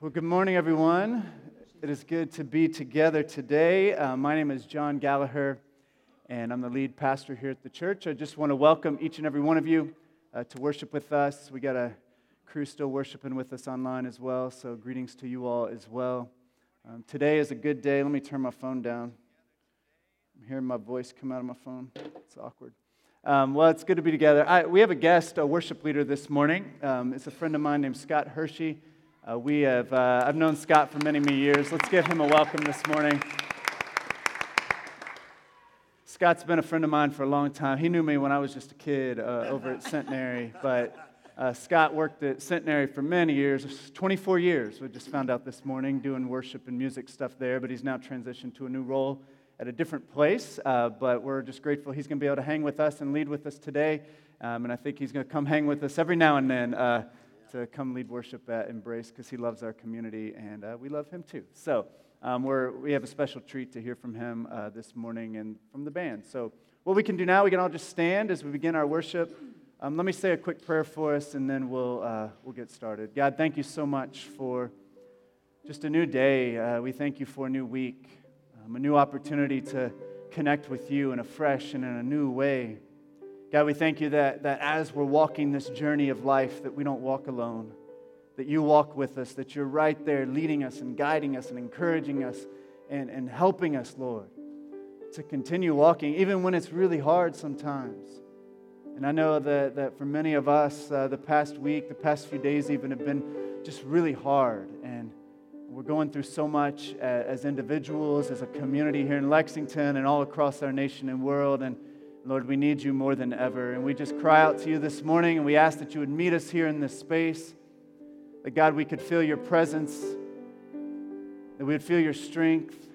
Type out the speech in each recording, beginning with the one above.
Well, good morning, everyone. It is good to be together today. Uh, my name is John Gallagher, and I'm the lead pastor here at the church. I just want to welcome each and every one of you uh, to worship with us. We got a crew still worshiping with us online as well, so greetings to you all as well. Um, today is a good day. Let me turn my phone down. I'm hearing my voice come out of my phone. It's awkward. Um, well, it's good to be together. I, we have a guest, a worship leader this morning. Um, it's a friend of mine named Scott Hershey. Uh, we have, uh, I've known Scott for many, many years. Let's give him a welcome this morning. Scott's been a friend of mine for a long time. He knew me when I was just a kid uh, over at Centenary, but uh, Scott worked at Centenary for many years 24 years. We just found out this morning doing worship and music stuff there, but he's now transitioned to a new role at a different place. Uh, but we're just grateful he's going to be able to hang with us and lead with us today. Um, and I think he's going to come hang with us every now and then uh, to come lead worship at Embrace because he loves our community and uh, we love him too. So um, we're, we have a special treat to hear from him uh, this morning and from the band. So what we can do now, we can all just stand as we begin our worship. Um, let me say a quick prayer for us and then we'll, uh, we'll get started. God, thank you so much for just a new day. Uh, we thank you for a new week, um, a new opportunity to connect with you in a fresh and in a new way. God, we thank you that, that as we're walking this journey of life, that we don't walk alone, that you walk with us, that you're right there leading us and guiding us and encouraging us and, and helping us, Lord, to continue walking, even when it's really hard sometimes. And I know that, that for many of us, uh, the past week, the past few days even have been just really hard. And we're going through so much as, as individuals, as a community here in Lexington, and all across our nation and world. And Lord, we need you more than ever. And we just cry out to you this morning and we ask that you would meet us here in this space. That God, we could feel your presence, that we would feel your strength.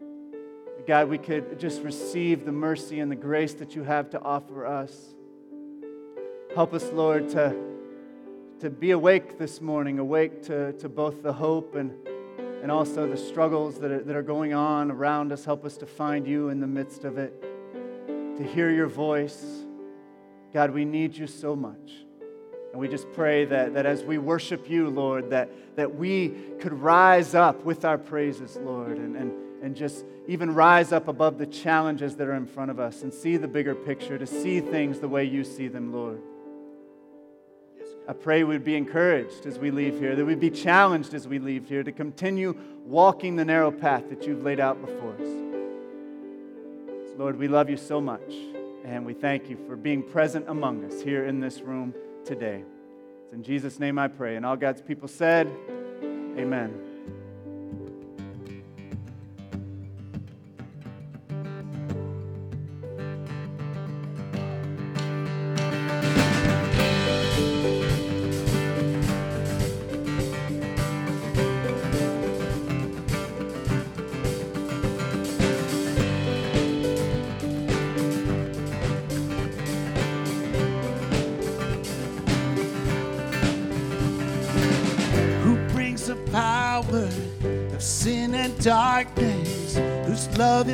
That God, we could just receive the mercy and the grace that you have to offer us. Help us, Lord, to, to be awake this morning, awake to, to both the hope and, and also the struggles that are, that are going on around us. Help us to find you in the midst of it to hear your voice. God, we need you so much. And we just pray that, that as we worship you, Lord, that, that we could rise up with our praises, Lord, and, and, and just even rise up above the challenges that are in front of us and see the bigger picture, to see things the way you see them, Lord. I pray we'd be encouraged as we leave here, that we'd be challenged as we leave here to continue walking the narrow path that you've laid out before us. Lord, we love you so much, and we thank you for being present among us here in this room today. It's in Jesus' name I pray. And all God's people said, Amen.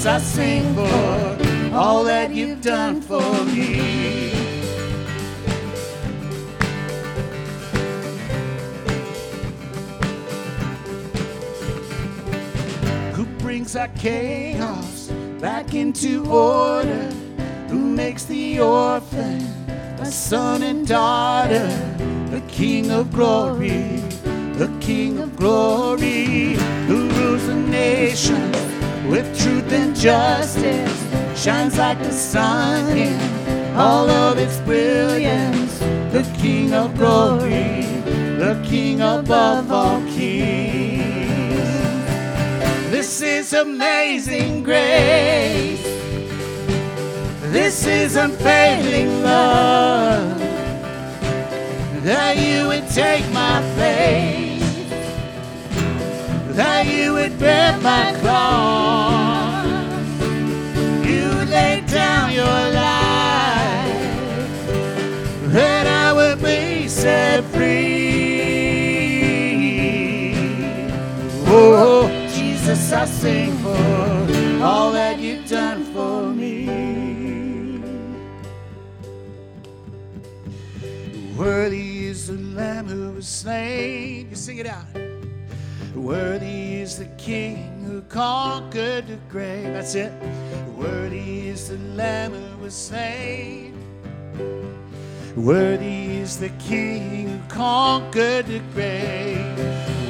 Jesus, I sing for all that you've done for me. Who brings our chaos back into order? Who makes the orphan a son and daughter? The King of glory, the King of glory justice shines like the sun in all of its brilliance. The King of glory, the King above all kings. This is amazing grace. This is unfailing love. That you would take my place. That you would bear my cross. You laid down your life. That I would be set free. Oh, oh, Jesus, I sing for all that you've done for me. Worthy is the Lamb who was slain. You sing it out. Worthy is the King who conquered the grave. That's it. Worthy is the Lamb who was slain. Worthy is the King who conquered the grave.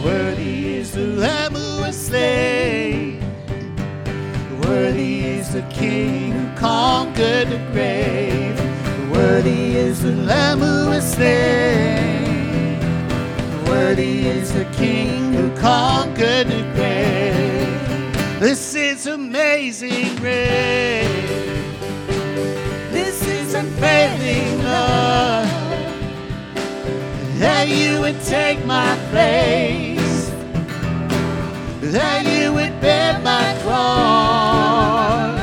Worthy is the Lamb who was slain. Worthy is the King who conquered the grave. Worthy is the Lamb who was slain. Worthy is the King who conquered the grave. This is amazing grace. This is unfailing love. That you would take my place. That you would bear my cross.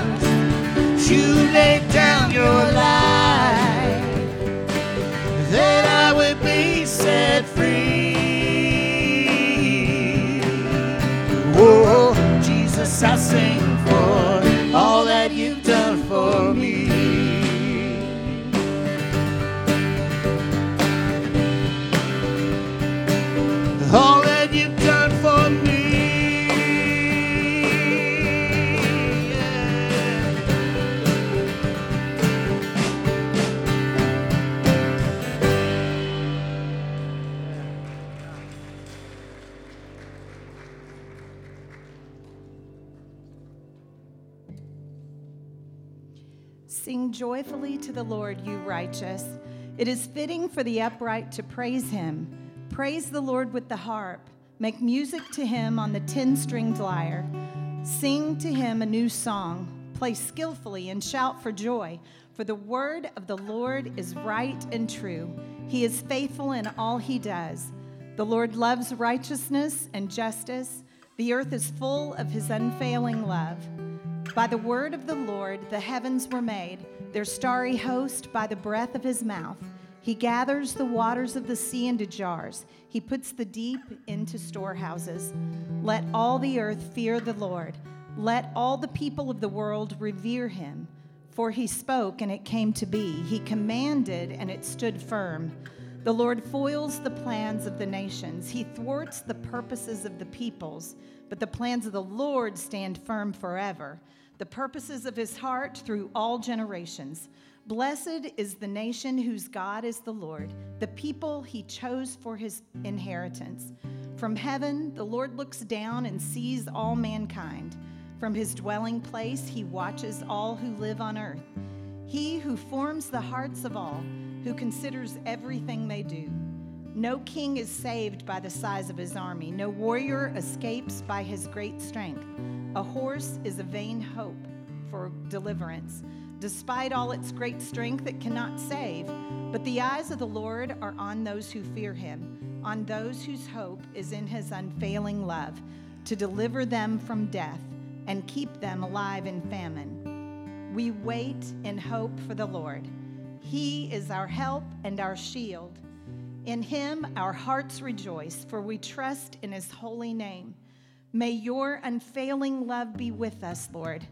You laid down your life. That I would be set free. Jesus, Joyfully to the Lord, you righteous. It is fitting for the upright to praise him. Praise the Lord with the harp. Make music to him on the ten stringed lyre. Sing to him a new song. Play skillfully and shout for joy. For the word of the Lord is right and true. He is faithful in all he does. The Lord loves righteousness and justice. The earth is full of his unfailing love. By the word of the Lord the heavens were made, their starry host by the breath of his mouth. He gathers the waters of the sea into jars, he puts the deep into storehouses. Let all the earth fear the Lord. Let all the people of the world revere him. For he spoke, and it came to be. He commanded, and it stood firm. The Lord foils the plans of the nations. He thwarts the purposes of the peoples. But the plans of the Lord stand firm forever, the purposes of his heart through all generations. Blessed is the nation whose God is the Lord, the people he chose for his inheritance. From heaven, the Lord looks down and sees all mankind. From his dwelling place, he watches all who live on earth. He who forms the hearts of all, who considers everything they do. No king is saved by the size of his army, no warrior escapes by his great strength. A horse is a vain hope for deliverance. Despite all its great strength, it cannot save. But the eyes of the Lord are on those who fear him, on those whose hope is in his unfailing love, to deliver them from death and keep them alive in famine. We wait in hope for the Lord. He is our help and our shield. In him our hearts rejoice, for we trust in his holy name. May your unfailing love be with us, Lord,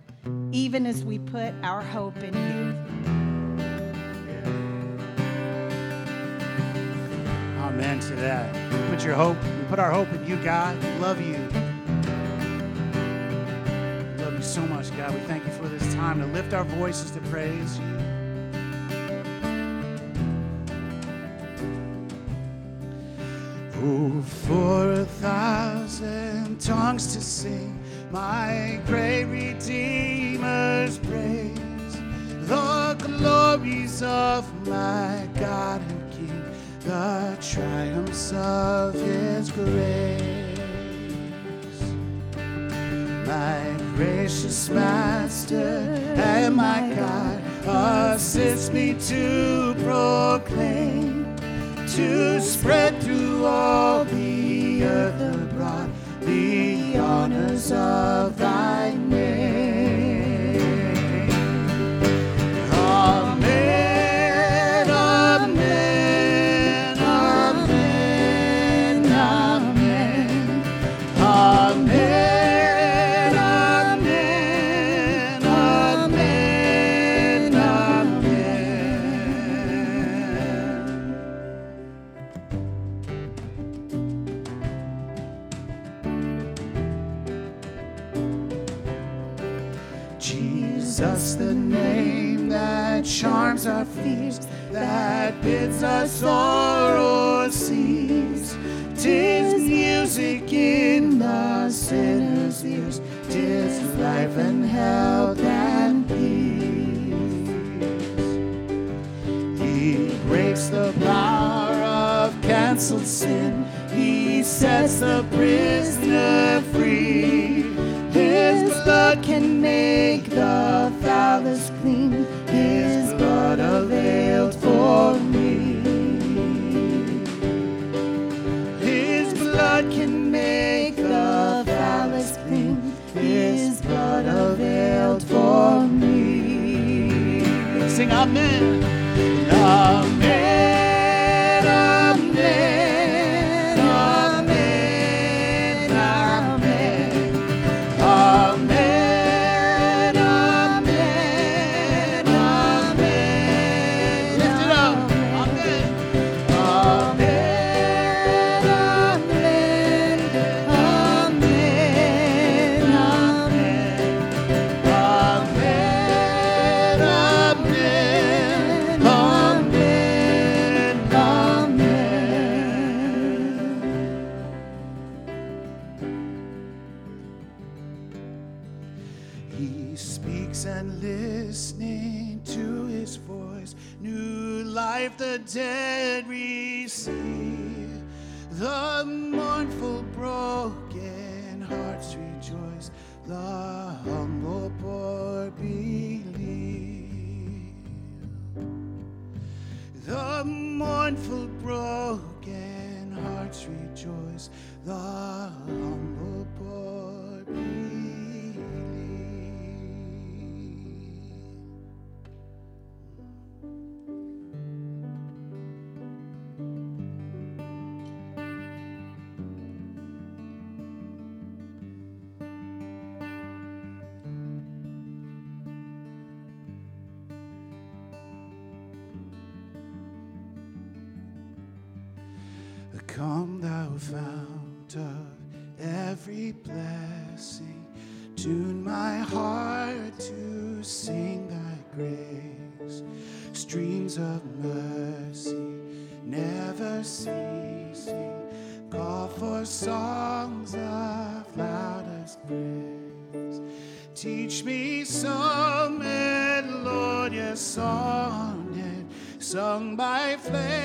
even as we put our hope in you. Amen to that. Put your hope, we put our hope in you, God. We love you. We love you so much, God. We thank you for this time to lift our voices to praise you. For a thousand tongues to sing. My great Redeemer's praise, the glories of my God and King, the triumphs of His grace. My gracious Master and my God, assist me to proclaim to spread through all the earth abroad the honors of thy name. fount of every blessing, tune my heart to sing thy grace. Streams of mercy never ceasing, call for songs of loudest praise. Teach me some melodious song and sung by flame.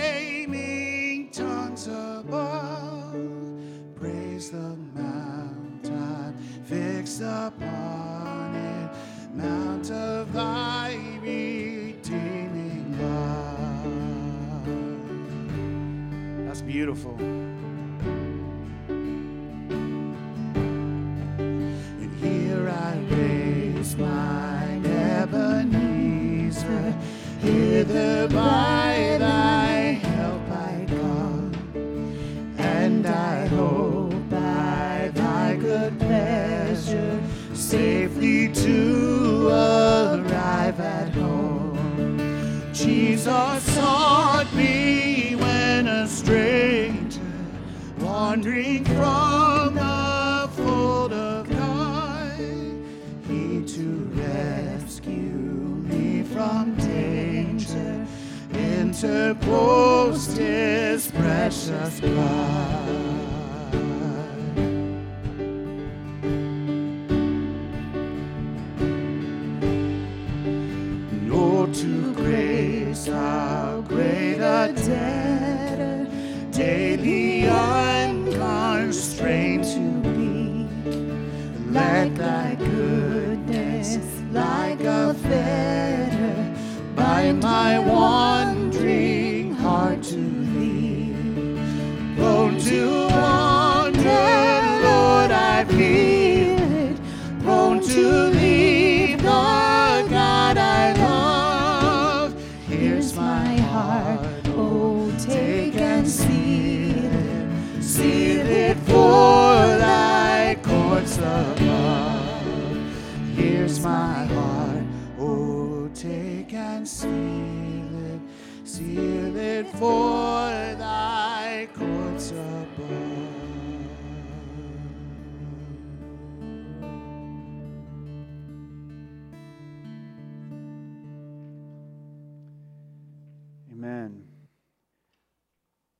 For thy courts above. Amen.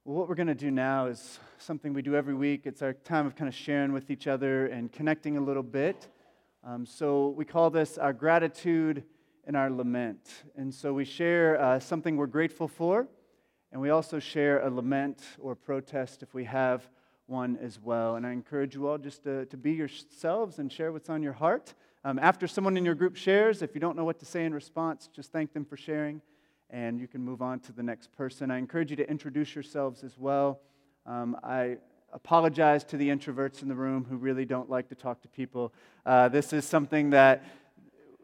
Well, what we're going to do now is something we do every week. It's our time of kind of sharing with each other and connecting a little bit. Um, so we call this our gratitude and our lament. And so we share uh, something we're grateful for, and we also share a lament or protest if we have one as well. And I encourage you all just to, to be yourselves and share what's on your heart. Um, after someone in your group shares, if you don't know what to say in response, just thank them for sharing and you can move on to the next person. I encourage you to introduce yourselves as well. Um, I apologize to the introverts in the room who really don't like to talk to people. Uh, this is something that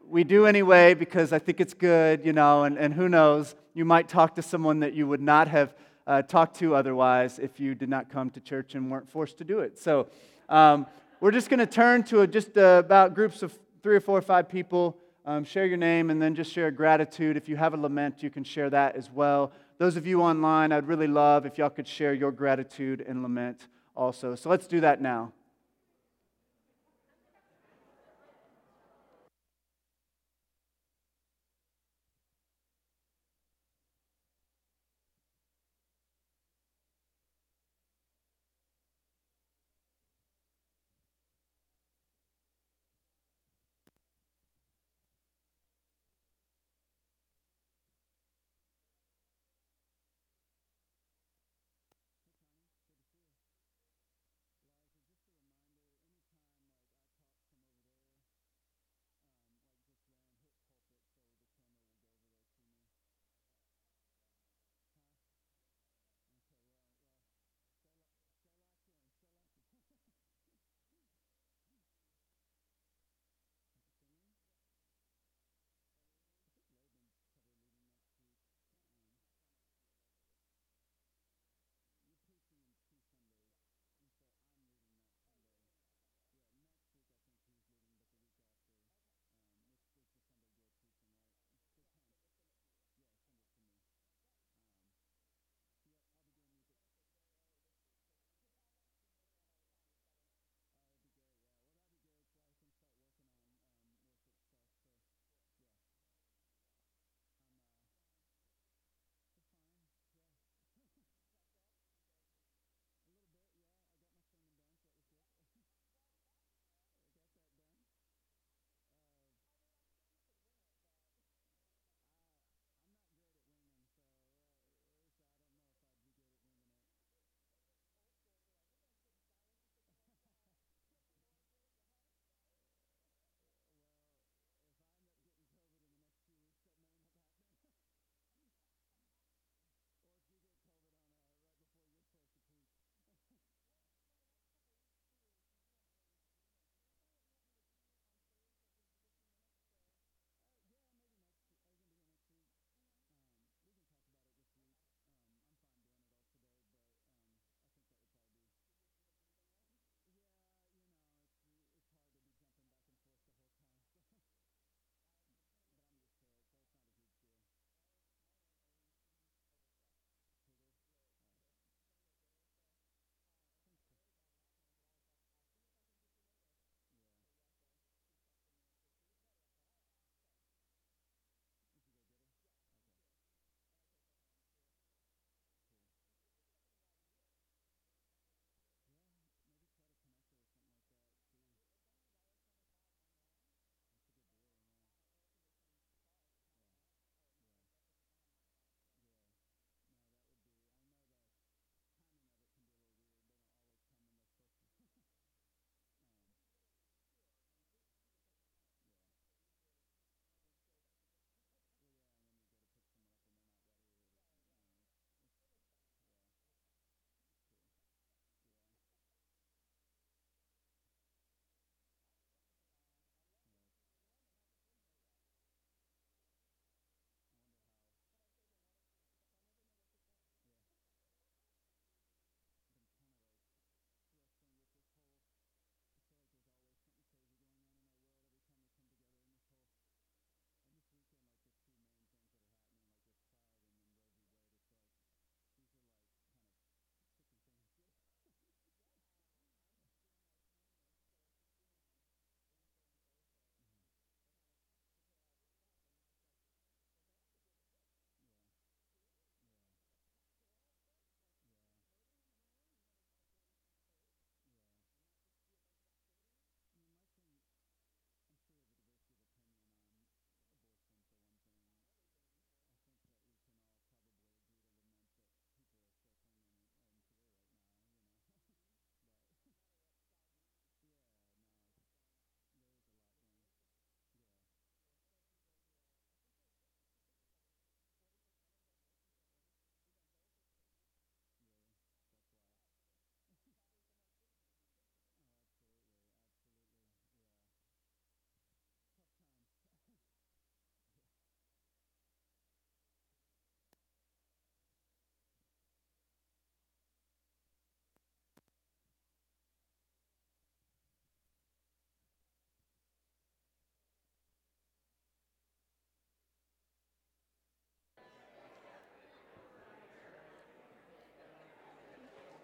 we do anyway because I think it's good, you know, and, and who knows, you might talk to someone that you would not have uh, talked to otherwise if you did not come to church and weren't forced to do it. So um, we're just going to turn to a, just uh, about groups of three or four or five people um, share your name and then just share gratitude. If you have a lament, you can share that as well. Those of you online, I'd really love if y'all could share your gratitude and lament also. So let's do that now.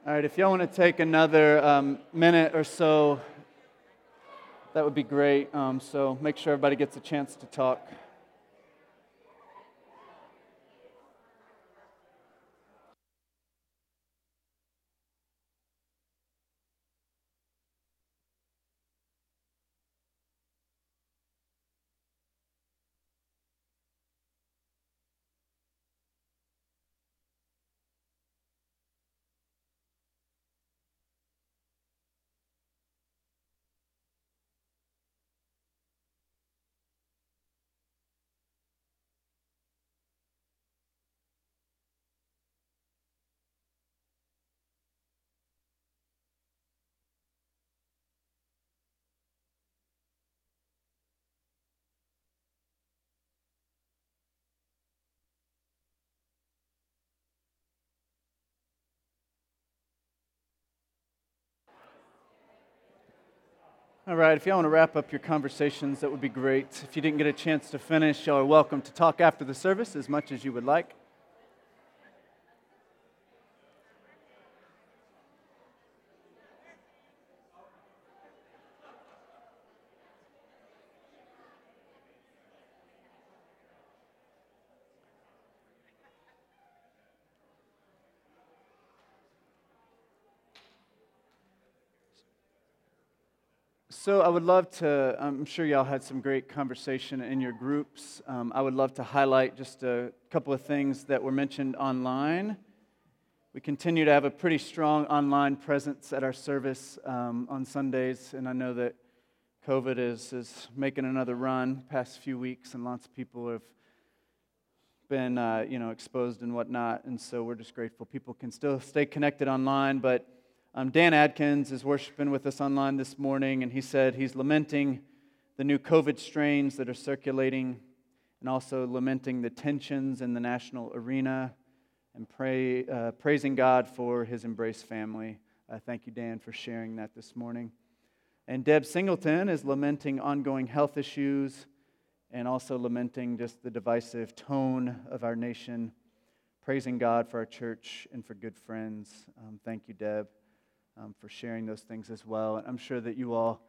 All right, if y'all want to take another um, minute or so, that would be great. Um, so make sure everybody gets a chance to talk. All right, if y'all want to wrap up your conversations, that would be great. If you didn't get a chance to finish, y'all are welcome to talk after the service as much as you would like. So I would love to, I'm sure y'all had some great conversation in your groups. Um, I would love to highlight just a couple of things that were mentioned online. We continue to have a pretty strong online presence at our service um, on Sundays, and I know that COVID is, is making another run past few weeks, and lots of people have been, uh, you know, exposed and whatnot, and so we're just grateful people can still stay connected online, but um, Dan Adkins is worshiping with us online this morning, and he said he's lamenting the new COVID strains that are circulating and also lamenting the tensions in the national arena and pray, uh, praising God for his Embrace family. Uh, thank you, Dan, for sharing that this morning. And Deb Singleton is lamenting ongoing health issues and also lamenting just the divisive tone of our nation, praising God for our church and for good friends. Um, thank you, Deb um, for sharing those things as well. And I'm sure that you all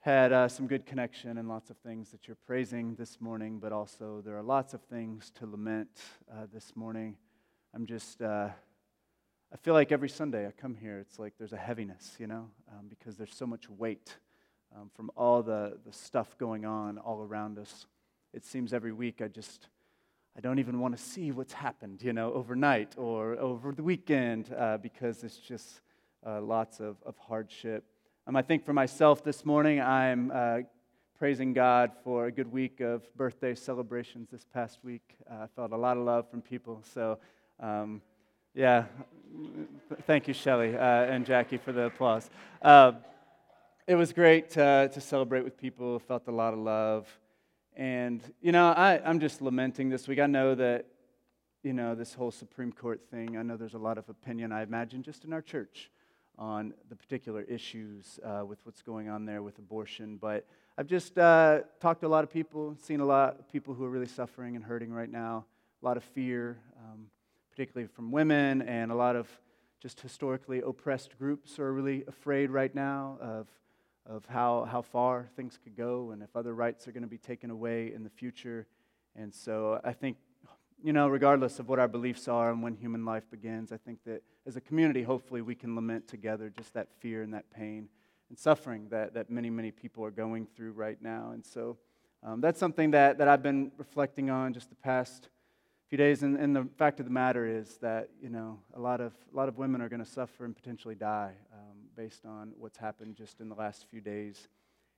had uh, some good connection and lots of things that you're praising this morning, but also there are lots of things to lament uh, this morning. I'm just, uh, I feel like every Sunday I come here, it's like there's a heaviness, you know, um, because there's so much weight um, from all the, the stuff going on all around us. It seems every week I just, I don't even want to see what's happened, you know, overnight or over the weekend uh, because it's just uh, lots of, of hardship. Um, I think for myself this morning, I'm uh, praising God for a good week of birthday celebrations this past week. Uh, I felt a lot of love from people. So, um, yeah, thank you, Shelly uh, and Jackie, for the applause. Uh, it was great to, to celebrate with people, felt a lot of love. And, you know, I, I'm just lamenting this week. I know that, you know, this whole Supreme Court thing, I know there's a lot of opinion, I imagine, just in our church on the particular issues uh, with what's going on there with abortion. But I've just uh, talked to a lot of people, seen a lot of people who are really suffering and hurting right now, a lot of fear, um, particularly from women, and a lot of just historically oppressed groups are really afraid right now of, of how, how far things could go and if other rights are going to be taken away in the future. And so I think you know, regardless of what our beliefs are and when human life begins, I think that as a community, hopefully, we can lament together just that fear and that pain and suffering that, that many, many people are going through right now. And so um, that's something that, that I've been reflecting on just the past few days. And, and the fact of the matter is that, you know, a lot of, a lot of women are going to suffer and potentially die um, based on what's happened just in the last few days.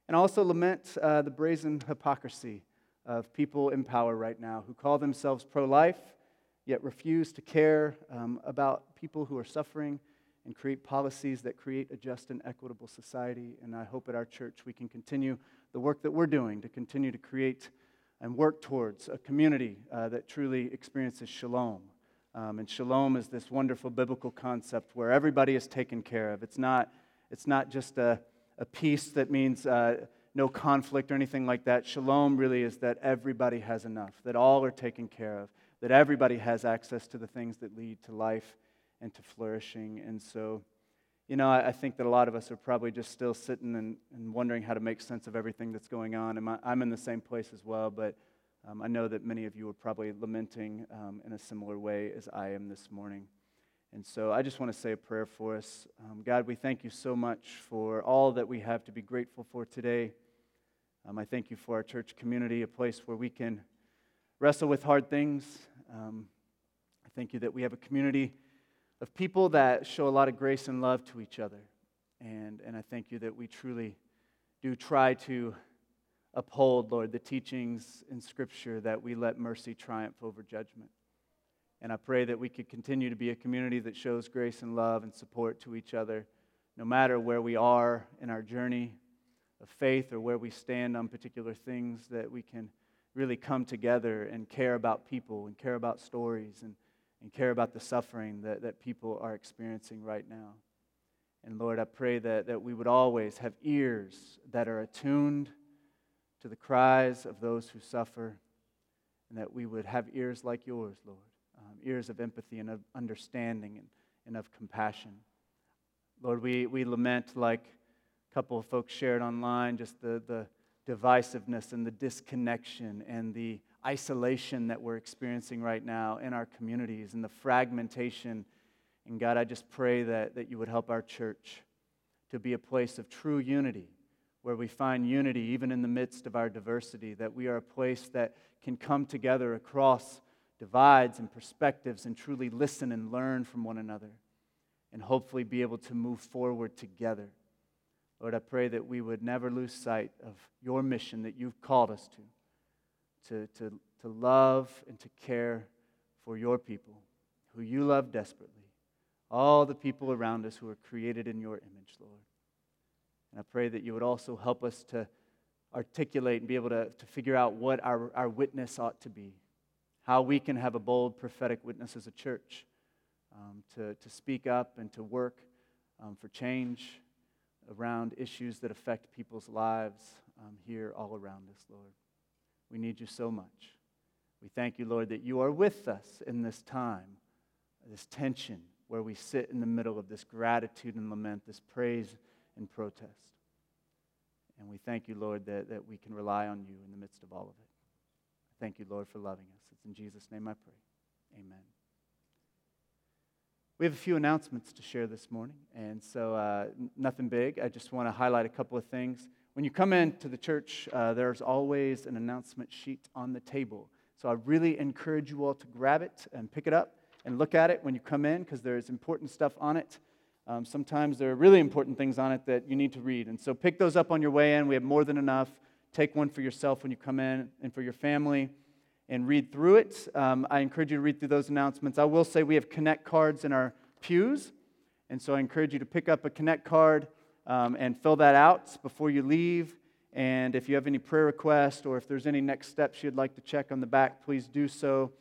And also lament uh, the brazen hypocrisy of people in power right now who call themselves pro life, yet refuse to care um, about people who are suffering and create policies that create a just and equitable society. And I hope at our church we can continue the work that we're doing to continue to create and work towards a community uh, that truly experiences shalom. Um, and shalom is this wonderful biblical concept where everybody is taken care of. It's not, it's not just a, a peace that means uh, no conflict or anything like that. Shalom really is that everybody has enough, that all are taken care of, that everybody has access to the things that lead to life and to flourishing. And so, you know, I, I think that a lot of us are probably just still sitting and, and wondering how to make sense of everything that's going on. And I'm in the same place as well, but um, I know that many of you are probably lamenting um, in a similar way as I am this morning. And so I just want to say a prayer for us. Um, God, we thank you so much for all that we have to be grateful for today. Um, I thank you for our church community, a place where we can wrestle with hard things. Um, I thank you that we have a community of people that show a lot of grace and love to each other. And, and I thank you that we truly do try to uphold, Lord, the teachings in Scripture that we let mercy triumph over judgment. And I pray that we could continue to be a community that shows grace and love and support to each other, no matter where we are in our journey of faith or where we stand on particular things, that we can really come together and care about people and care about stories and, and care about the suffering that, that people are experiencing right now. And Lord, I pray that, that we would always have ears that are attuned to the cries of those who suffer, and that we would have ears like yours, Lord, um, ears of empathy and of understanding and, and of compassion. Lord, we, we lament, like couple of folks shared online, just the, the divisiveness and the disconnection and the isolation that we're experiencing right now in our communities and the fragmentation. And God, I just pray that, that you would help our church to be a place of true unity, where we find unity even in the midst of our diversity, that we are a place that can come together across divides and perspectives and truly listen and learn from one another and hopefully be able to move forward together. Lord, I pray that we would never lose sight of your mission that you've called us to, to, to, to love and to care for your people, who you love desperately, all the people around us who are created in your image, Lord. And I pray that you would also help us to articulate and be able to, to figure out what our, our witness ought to be, how we can have a bold prophetic witness as a church, um, to, to speak up and to work um, for change around issues that affect people's lives um, here all around us, Lord. We need you so much. We thank you, Lord, that you are with us in this time, this tension where we sit in the middle of this gratitude and lament, this praise and protest. And we thank you, Lord, that, that we can rely on you in the midst of all of it. Thank you, Lord, for loving us. It's in Jesus' name I pray. Amen. We have a few announcements to share this morning, and so uh, nothing big. I just want to highlight a couple of things. When you come into the church, uh, there's always an announcement sheet on the table. So I really encourage you all to grab it and pick it up and look at it when you come in because there's important stuff on it. Um, sometimes there are really important things on it that you need to read. And so pick those up on your way in. We have more than enough. Take one for yourself when you come in and for your family and read through it. Um, I encourage you to read through those announcements. I will say we have Connect cards in our pews, and so I encourage you to pick up a Connect card um, and fill that out before you leave. And if you have any prayer requests or if there's any next steps you'd like to check on the back, please do so.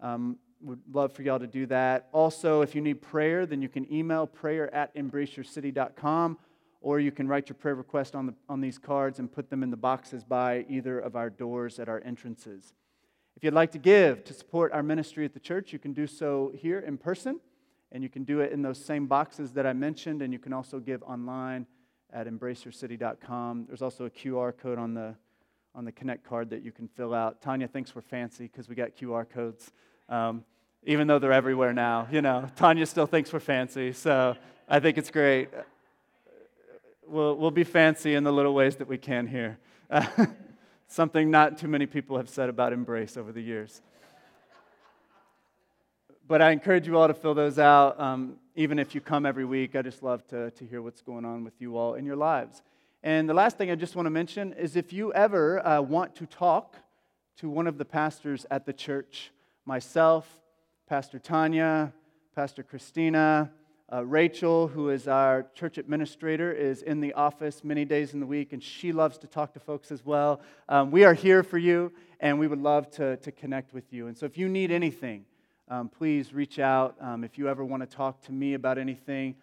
Um, would love for y'all to do that. Also, if you need prayer, then you can email prayer at embraceyourcity.com or you can write your prayer request on, the, on these cards and put them in the boxes by either of our doors at our entrances. If you'd like to give to support our ministry at the church, you can do so here in person, and you can do it in those same boxes that I mentioned, and you can also give online at embraceyourcity.com. There's also a QR code on the on the Connect card that you can fill out. Tanya thinks we're fancy because we got QR codes, um, even though they're everywhere now. You know, Tanya still thinks we're fancy, so I think it's great. We'll, we'll be fancy in the little ways that we can here. something not too many people have said about Embrace over the years. But I encourage you all to fill those out. Um, even if you come every week, I just love to, to hear what's going on with you all in your lives. And the last thing I just want to mention is if you ever uh, want to talk to one of the pastors at the church, myself, Pastor Tanya, Pastor Christina, uh, Rachel, who is our church administrator, is in the office many days in the week, and she loves to talk to folks as well. Um, we are here for you, and we would love to, to connect with you. And so if you need anything, um, please reach out. Um, if you ever want to talk to me about anything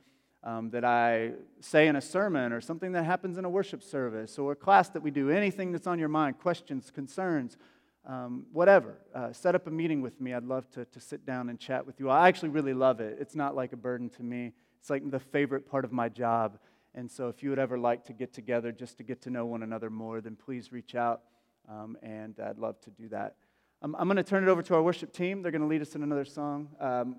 um, that I say in a sermon or something that happens in a worship service or a class that we do, anything that's on your mind, questions, concerns, um, whatever. Uh, set up a meeting with me. I'd love to, to sit down and chat with you. I actually really love it. It's not like a burden to me, it's like the favorite part of my job. And so, if you would ever like to get together just to get to know one another more, then please reach out, um, and I'd love to do that. Um, I'm going to turn it over to our worship team. They're going to lead us in another song. Um,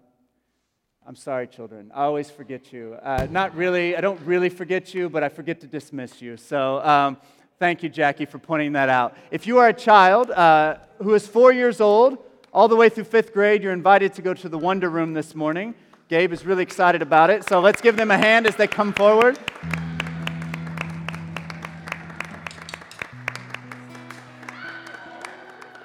I'm sorry, children. I always forget you. Uh, not really, I don't really forget you, but I forget to dismiss you. So, um, Thank you, Jackie, for pointing that out. If you are a child uh, who is four years old, all the way through fifth grade, you're invited to go to the Wonder Room this morning. Gabe is really excited about it, so let's give them a hand as they come forward.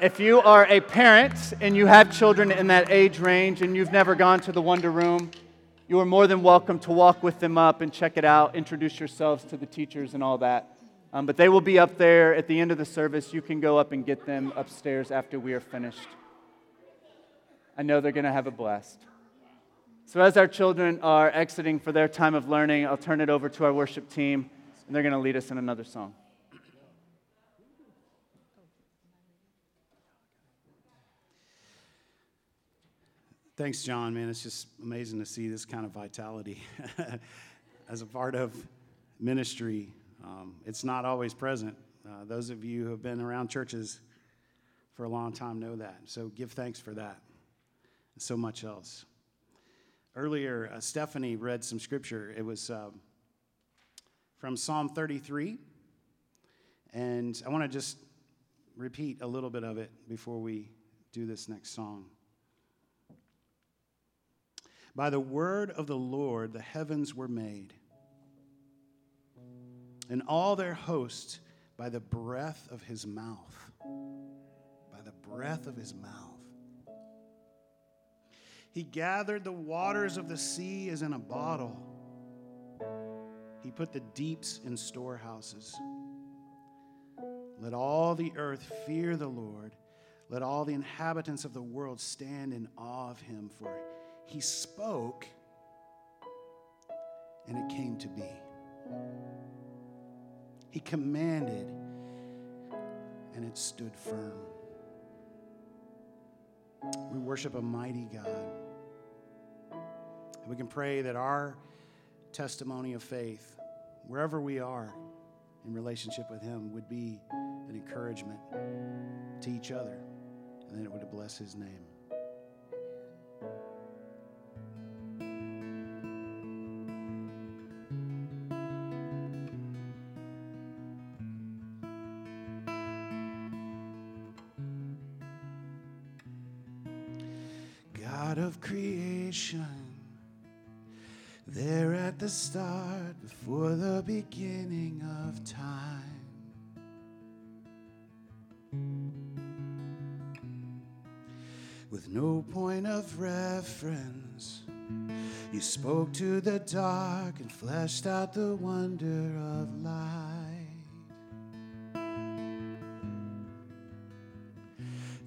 If you are a parent and you have children in that age range and you've never gone to the Wonder Room, you are more than welcome to walk with them up and check it out, introduce yourselves to the teachers and all that. Um, but they will be up there at the end of the service. You can go up and get them upstairs after we are finished. I know they're going to have a blast. So, as our children are exiting for their time of learning, I'll turn it over to our worship team, and they're going to lead us in another song. Thanks, John, man. It's just amazing to see this kind of vitality as a part of ministry um, it's not always present. Uh, those of you who have been around churches for a long time know that. So give thanks for that. So much else. Earlier, uh, Stephanie read some scripture. It was uh, from Psalm 33. And I want to just repeat a little bit of it before we do this next song. By the word of the Lord, the heavens were made and all their host by the breath of his mouth. By the breath of his mouth. He gathered the waters of the sea as in a bottle. He put the deeps in storehouses. Let all the earth fear the Lord. Let all the inhabitants of the world stand in awe of him, for he spoke and it came to be. He commanded, and it stood firm. We worship a mighty God. And we can pray that our testimony of faith, wherever we are in relationship with Him, would be an encouragement to each other, and that it would bless His name. Fleshed out the wonder of light.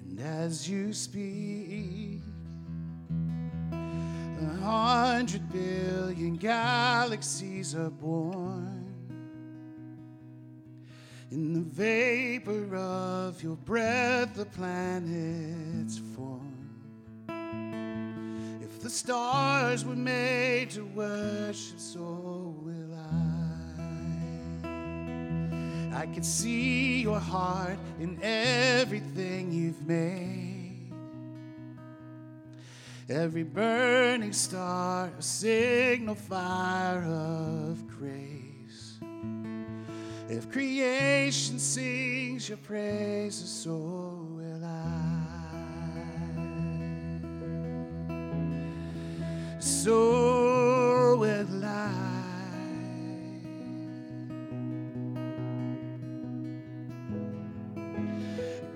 And as you speak, a hundred billion galaxies are born in the vapor of your breath the planets stars were made to worship so will i i can see your heart in everything you've made Every burning star, a signal fire of grace. If creation sings your praises, so will I. So with I.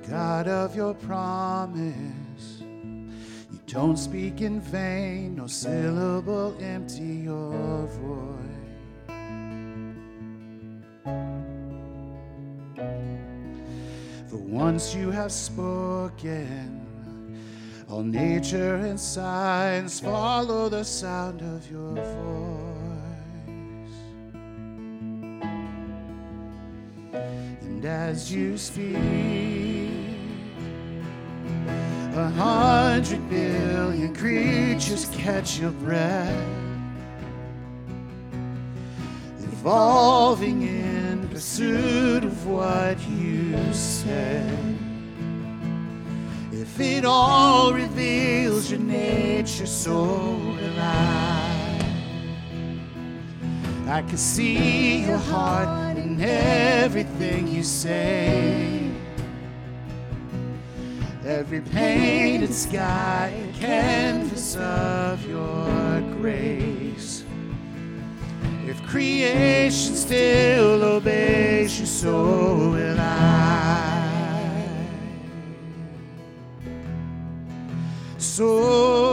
God of your promise you don't speak in vain, no syllable empty your voice. For once you have spoken, all nature and science follow the sound of your voice. And as you speak, A hundred billion creatures catch your breath, evolving in pursuit of what you said. If it all reveals your nature, so will I. I can see your heart in everything you say. Every painted sky, canvas of your grace. If creation still obeys you, so will I. So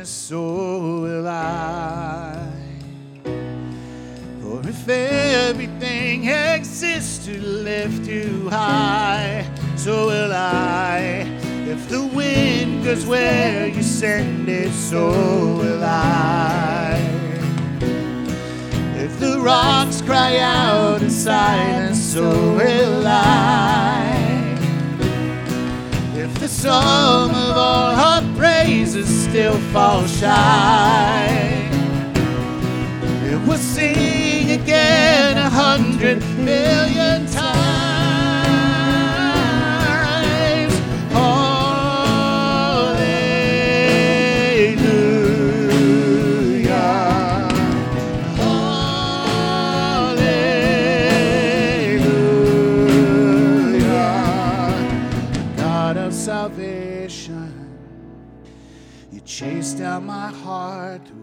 greatness, so will I. For if everything exists to lift you high, so will I. If the wind goes where you send it, so will I. If the rocks cry out in silence, so will I. If the sum of all our praises still falls shy, it will sing again a hundred million times.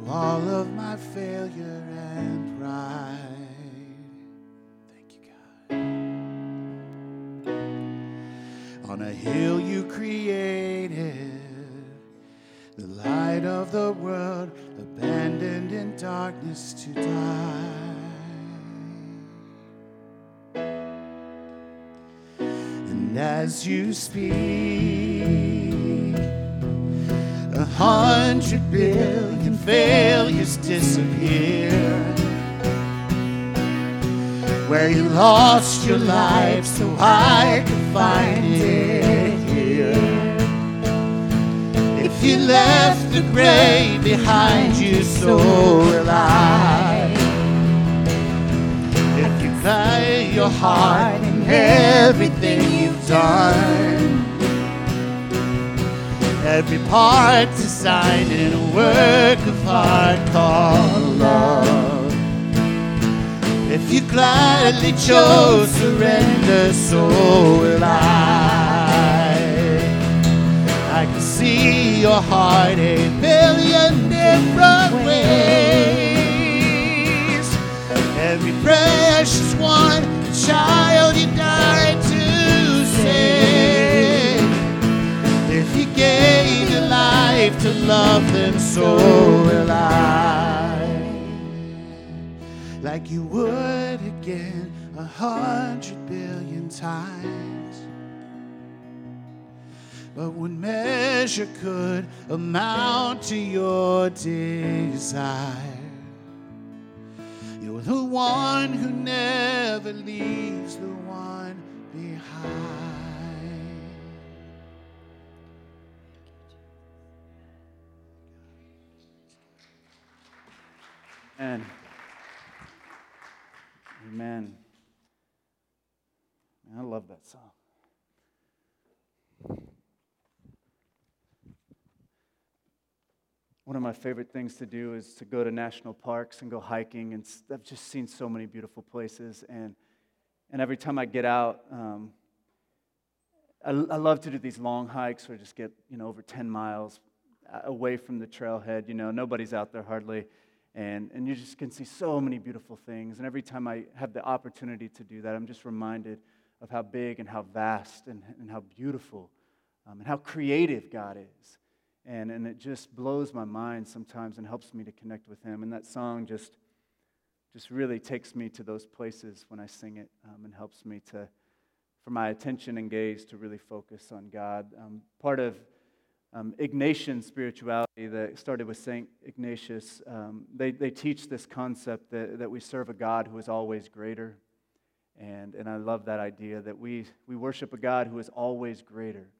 All of my failure and pride. Thank you, God. On a hill you created, the light of the world, abandoned in darkness to die. And as you speak, a hundred billion failures disappear. Where you lost your life so I could find it here. If you left the grave behind you, so will I. If you play your heart in everything you've done, every part designed in a work of art called love. If you gladly chose surrender, so will I. I can see your heart a billion different ways. Every precious one, child you died to save. Gave your life to love them, so will I. Like you would again a hundred billion times. But one measure could amount to your desire. You're the one who never leaves the one Amen. Amen. I love that song. One of my favorite things to do is to go to national parks and go hiking, and I've just seen so many beautiful places. And, and every time I get out, um, I, I love to do these long hikes where I just get you know over 10 miles uh, away from the trailhead. You know, nobody's out there hardly. And, and you just can see so many beautiful things. And every time I have the opportunity to do that, I'm just reminded of how big and how vast and, and how beautiful um, and how creative God is. And, and it just blows my mind sometimes and helps me to connect with Him. And that song just, just really takes me to those places when I sing it um, and helps me to, for my attention and gaze to really focus on God. Um, part of um, Ignatian spirituality that started with St. Ignatius, um, they, they teach this concept that, that we serve a God who is always greater. And, and I love that idea that we, we worship a God who is always greater,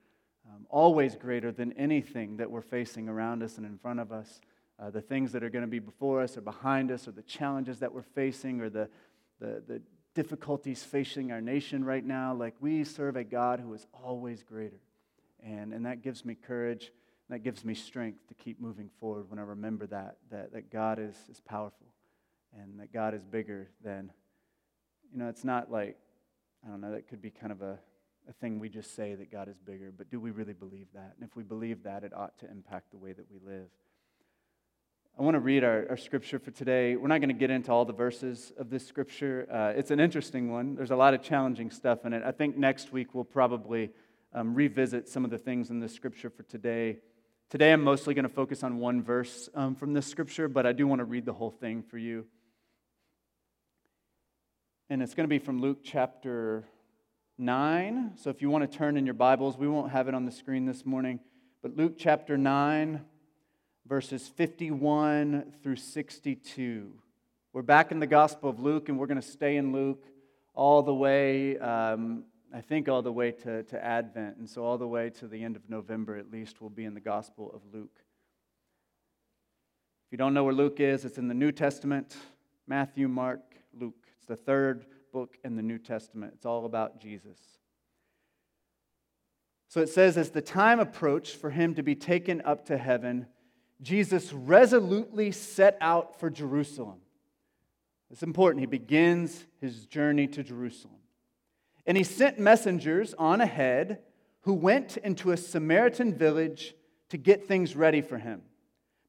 um, always greater than anything that we're facing around us and in front of us. Uh, the things that are going to be before us or behind us, or the challenges that we're facing, or the, the, the difficulties facing our nation right now. Like we serve a God who is always greater. And, and that gives me courage. That gives me strength to keep moving forward when I remember that, that, that God is, is powerful and that God is bigger than you know, it's not like, I don't know, that could be kind of a, a thing we just say that God is bigger, but do we really believe that? And if we believe that, it ought to impact the way that we live. I want to read our, our scripture for today. We're not going to get into all the verses of this scripture. Uh, it's an interesting one. There's a lot of challenging stuff in it. I think next week we'll probably um, revisit some of the things in the scripture for today. Today I'm mostly going to focus on one verse um, from this scripture, but I do want to read the whole thing for you and it's going to be from Luke chapter 9. So if you want to turn in your Bibles, we won't have it on the screen this morning, but Luke chapter 9, verses 51 through 62. We're back in the Gospel of Luke, and we're going to stay in Luke all the way, um, I think, all the way to, to Advent. And so, all the way to the end of November, at least, we'll be in the Gospel of Luke. If you don't know where Luke is, it's in the New Testament Matthew, Mark, Luke It's the third book in the New Testament. It's all about Jesus. So it says, as the time approached for him to be taken up to heaven, Jesus resolutely set out for Jerusalem. It's important. He begins his journey to Jerusalem. And he sent messengers on ahead who went into a Samaritan village to get things ready for him.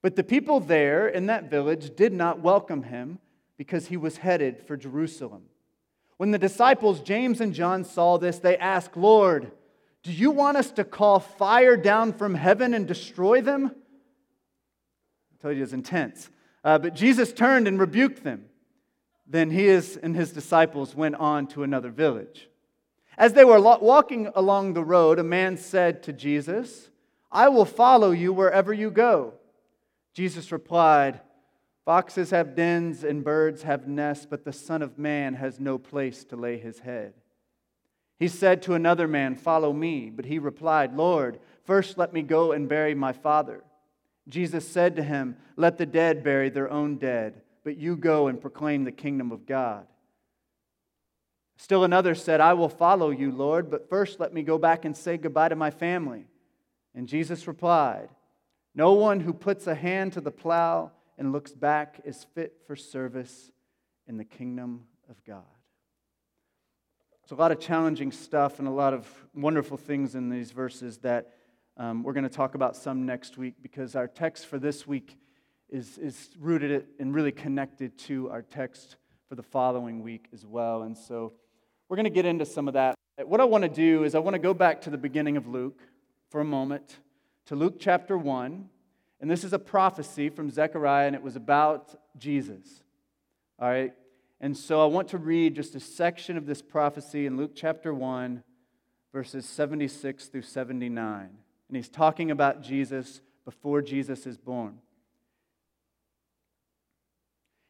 But the people there in that village did not welcome him because he was headed for Jerusalem. When the disciples, James and John, saw this, they asked, Lord, do you want us to call fire down from heaven and destroy them? I told you it was intense. Uh, but Jesus turned and rebuked them. Then he and his disciples went on to another village. As they were walking along the road, a man said to Jesus, I will follow you wherever you go. Jesus replied, Foxes have dens and birds have nests, but the Son of Man has no place to lay his head. He said to another man, Follow me. But he replied, Lord, first let me go and bury my father. Jesus said to him, Let the dead bury their own dead, but you go and proclaim the kingdom of God. Still another said, I will follow you, Lord, but first let me go back and say goodbye to my family. And Jesus replied, No one who puts a hand to the plow and looks back is fit for service in the kingdom of God. There's a lot of challenging stuff and a lot of wonderful things in these verses that um, we're going to talk about some next week because our text for this week is, is rooted and really connected to our text for the following week as well. And so we're going to get into some of that. What I want to do is I want to go back to the beginning of Luke for a moment, to Luke chapter 1. And this is a prophecy from Zechariah, and it was about Jesus. All right? And so I want to read just a section of this prophecy in Luke chapter 1, verses 76 through 79. And he's talking about Jesus before Jesus is born.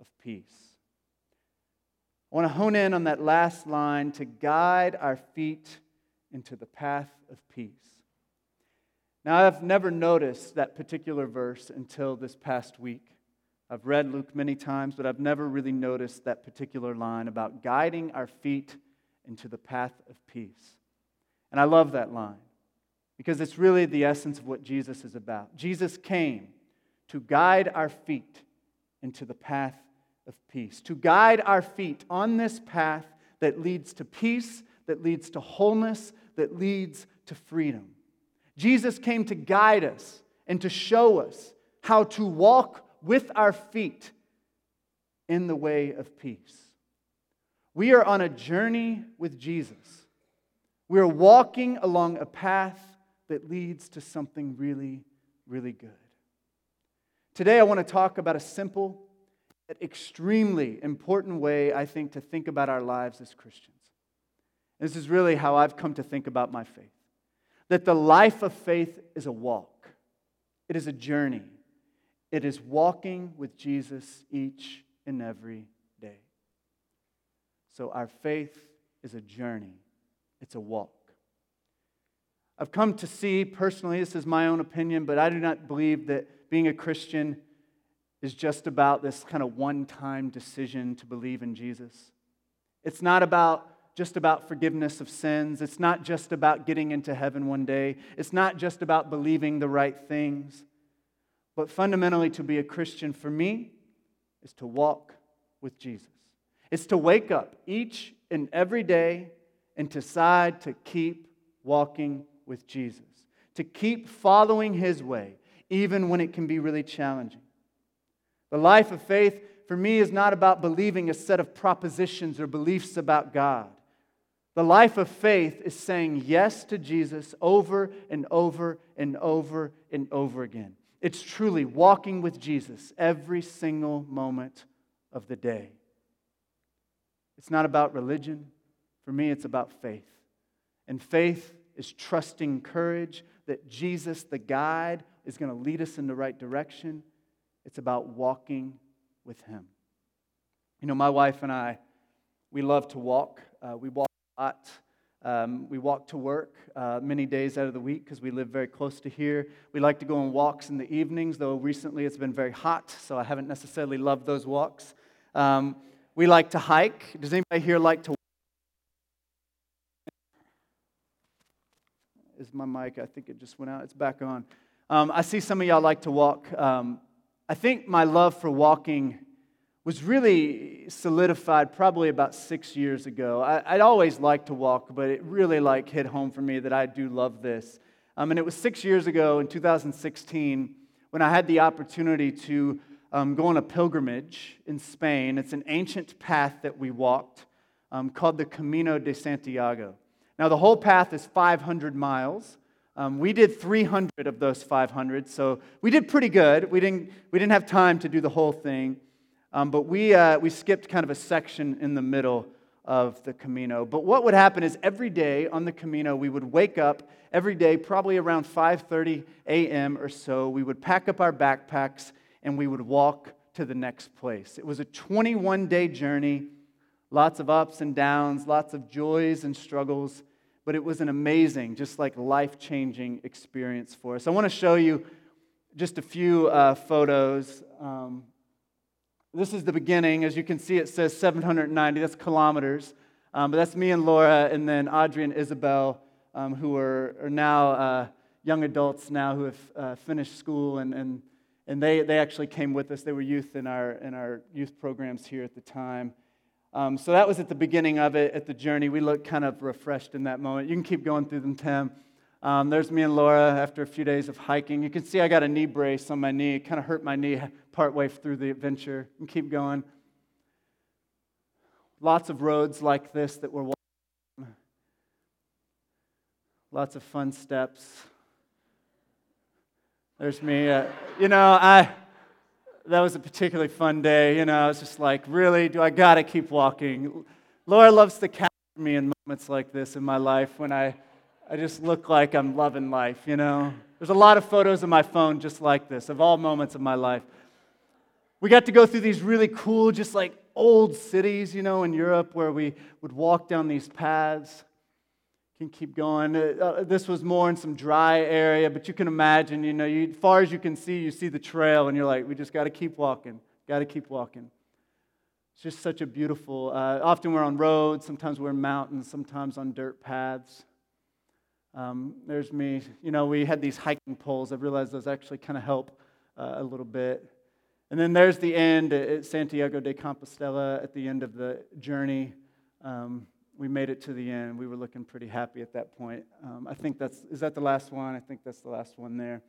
of peace. I want to hone in on that last line to guide our feet into the path of peace. Now, I've never noticed that particular verse until this past week I've read Luke many times, but I've never really noticed that particular line about guiding our feet into the path of peace. And I love that line because it's really the essence of what Jesus is about. Jesus came to guide our feet into the path of peace, to guide our feet on this path that leads to peace, that leads to wholeness, that leads to freedom. Jesus came to guide us and to show us how to walk with our feet in the way of peace. We are on a journey with Jesus. We are walking along a path that leads to something really, really good. Today, I want to talk about a simple, extremely important way, I think, to think about our lives as Christians. This is really how I've come to think about my faith that the life of faith is a walk, it is a journey. It is walking with Jesus each and every day. So our faith is a journey, it's a walk. I've come to see personally, this is my own opinion, but I do not believe that being a Christian is just about this kind of one time decision to believe in Jesus. It's not about just about forgiveness of sins. It's not just about getting into heaven one day. It's not just about believing the right things. But fundamentally, to be a Christian for me is to walk with Jesus. It's to wake up each and every day and decide to keep walking with Jesus, to keep following his way, even when it can be really challenging. The life of faith for me is not about believing a set of propositions or beliefs about God. The life of faith is saying yes to Jesus over and over and over and over again. It's truly walking with Jesus every single moment of the day. It's not about religion. For me, it's about faith. And faith is trusting courage that Jesus, the guide, is going to lead us in the right direction. It's about walking with Him. You know, my wife and I, we love to walk. Uh, we walk a lot. Um, we walk to work uh, many days out of the week because we live very close to here. We like to go on walks in the evenings, though recently it's been very hot, so I haven't necessarily loved those walks. Um, we like to hike. Does anybody here like to? Is my mic? I think it just went out. It's back on. Um, I see some of y'all like to walk. Um, I think my love for walking was really solidified probably about six years ago. I, would always liked to walk, but it really like hit home for me that I do love this. Um, and it was six years ago in 2016 when I had the opportunity to um, go on a pilgrimage in Spain. It's an ancient path that we walked um, called the Camino de Santiago. Now, the whole path is 500 miles. Um, we did 300 of those 500, so we did pretty good. We didn't, we didn't have time to do the whole thing. Um, but we, uh, we skipped kind of a section in the middle of the Camino. But what would happen is every day on the Camino, we would wake up every day, probably around 5:30 a.m. or so. We would pack up our backpacks and we would walk to the next place. It was a 21-day journey, lots of ups and downs, lots of joys and struggles, but it was an amazing, just like life-changing experience for us. I want to show you just a few uh, photos. Um, this is the beginning. As you can see, it says 790. That's kilometers. Um, but that's me and Laura, and then Audrey and Isabel, um, who are, are now uh, young adults now who have uh, finished school, and, and, and they, they actually came with us. They were youth in our, in our youth programs here at the time. Um, so that was at the beginning of it, at the journey. We looked kind of refreshed in that moment. You can keep going through them, Tim. Um, there's me and Laura after a few days of hiking. You can see I got a knee brace on my knee. It kind of hurt my knee partway through the adventure. And keep going. Lots of roads like this that we're walking. Lots of fun steps. There's me. Uh, you know, I that was a particularly fun day. You know, I was just like, really, do I gotta keep walking? Laura loves to capture me in moments like this in my life when I I just look like I'm loving life, you know? There's a lot of photos on my phone just like this, of all moments of my life. We got to go through these really cool, just like old cities, you know, in Europe where we would walk down these paths. Can keep going. Uh, uh, this was more in some dry area, but you can imagine, you know, you, as far as you can see, you see the trail, and you're like, we just got to keep walking. Got to keep walking. It's just such a beautiful, uh, often we're on roads, sometimes we're in mountains, sometimes on dirt paths. Um, there's me. You know, we had these hiking poles. I realized those actually kind of help uh, a little bit. And then there's the end at Santiago de Compostela at the end of the journey. Um, we made it to the end. We were looking pretty happy at that point. Um, I think that's, is that the last one? I think that's the last one there.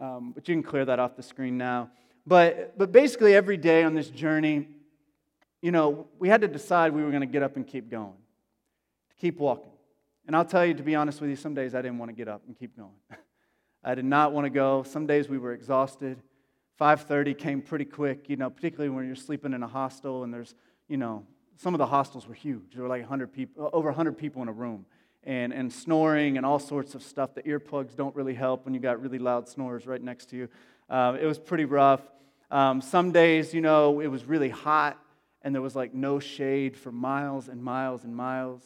Um, but you can clear that off the screen now. But, but basically, every day on this journey, you know, we had to decide we were going to get up and keep going, keep walking. And I'll tell you, to be honest with you, some days I didn't want to get up and keep going. I did not want to go. Some days we were exhausted. 5:30 came pretty quick, you know, particularly when you're sleeping in a hostel and there's, you know, some of the hostels were huge. There were like 100 people, over 100 people in a room, and, and snoring and all sorts of stuff. The earplugs don't really help when you got really loud snorers right next to you. Uh, it was pretty rough. Um, some days, you know, it was really hot and there was like no shade for miles and miles and miles.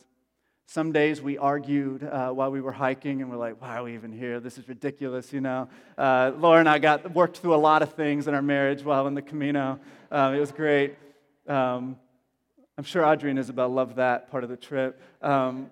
Some days we argued uh, while we were hiking, and we're like, "Why are we even here? This is ridiculous." You know, uh, Laura and I got worked through a lot of things in our marriage while in the Camino. Um, it was great. Um, I'm sure Audrey and Isabel loved that part of the trip. Um,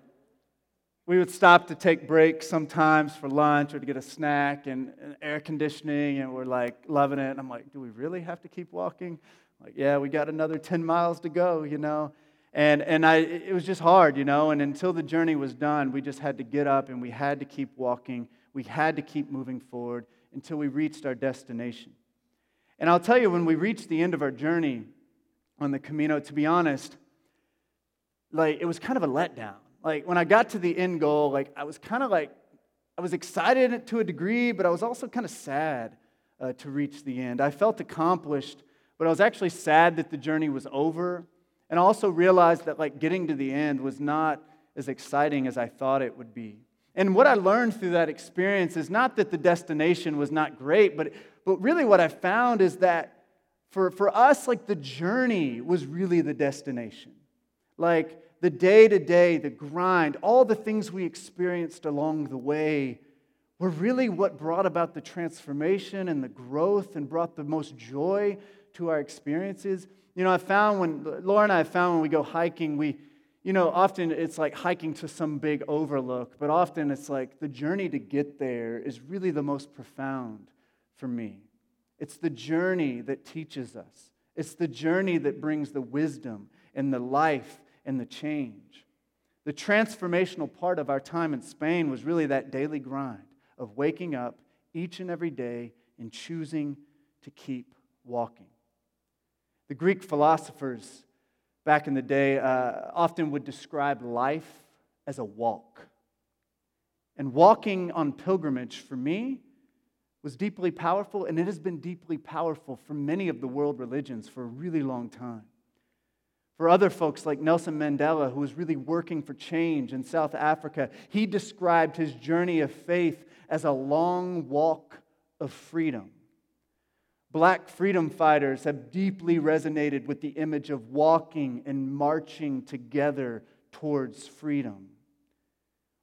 we would stop to take breaks sometimes for lunch or to get a snack and, and air conditioning, and we're like loving it. And I'm like, "Do we really have to keep walking?" Like, yeah, we got another 10 miles to go, you know. And, and I, it was just hard, you know. And until the journey was done, we just had to get up and we had to keep walking. We had to keep moving forward until we reached our destination. And I'll tell you, when we reached the end of our journey on the Camino, to be honest, like it was kind of a letdown. Like when I got to the end goal, like I was kind of like, I was excited to a degree, but I was also kind of sad uh, to reach the end. I felt accomplished but I was actually sad that the journey was over. And I also realized that like getting to the end was not as exciting as I thought it would be. And what I learned through that experience is not that the destination was not great, but, but really what I found is that for, for us, like the journey was really the destination. Like the day to day, the grind, all the things we experienced along the way were really what brought about the transformation and the growth and brought the most joy to our experiences. You know, I found when, Laura and I found when we go hiking, we, you know, often it's like hiking to some big overlook, but often it's like the journey to get there is really the most profound for me. It's the journey that teaches us, it's the journey that brings the wisdom and the life and the change. The transformational part of our time in Spain was really that daily grind of waking up each and every day and choosing to keep walking. The Greek philosophers back in the day uh, often would describe life as a walk. And walking on pilgrimage for me was deeply powerful, and it has been deeply powerful for many of the world religions for a really long time. For other folks like Nelson Mandela, who was really working for change in South Africa, he described his journey of faith as a long walk of freedom. Black freedom fighters have deeply resonated with the image of walking and marching together towards freedom.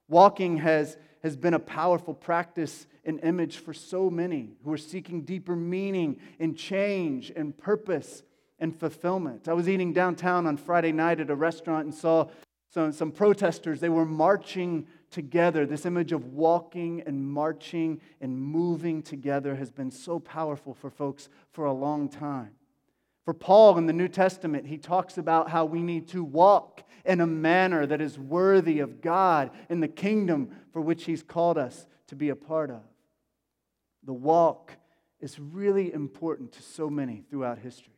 Walking has, has been a powerful practice and image for so many who are seeking deeper meaning and change and purpose and fulfillment. I was eating downtown on Friday night at a restaurant and saw some, some protesters. They were marching together, this image of walking and marching and moving together has been so powerful for folks for a long time. For Paul in the New Testament, he talks about how we need to walk in a manner that is worthy of God in the kingdom for which he's called us to be a part of. The walk is really important to so many throughout history.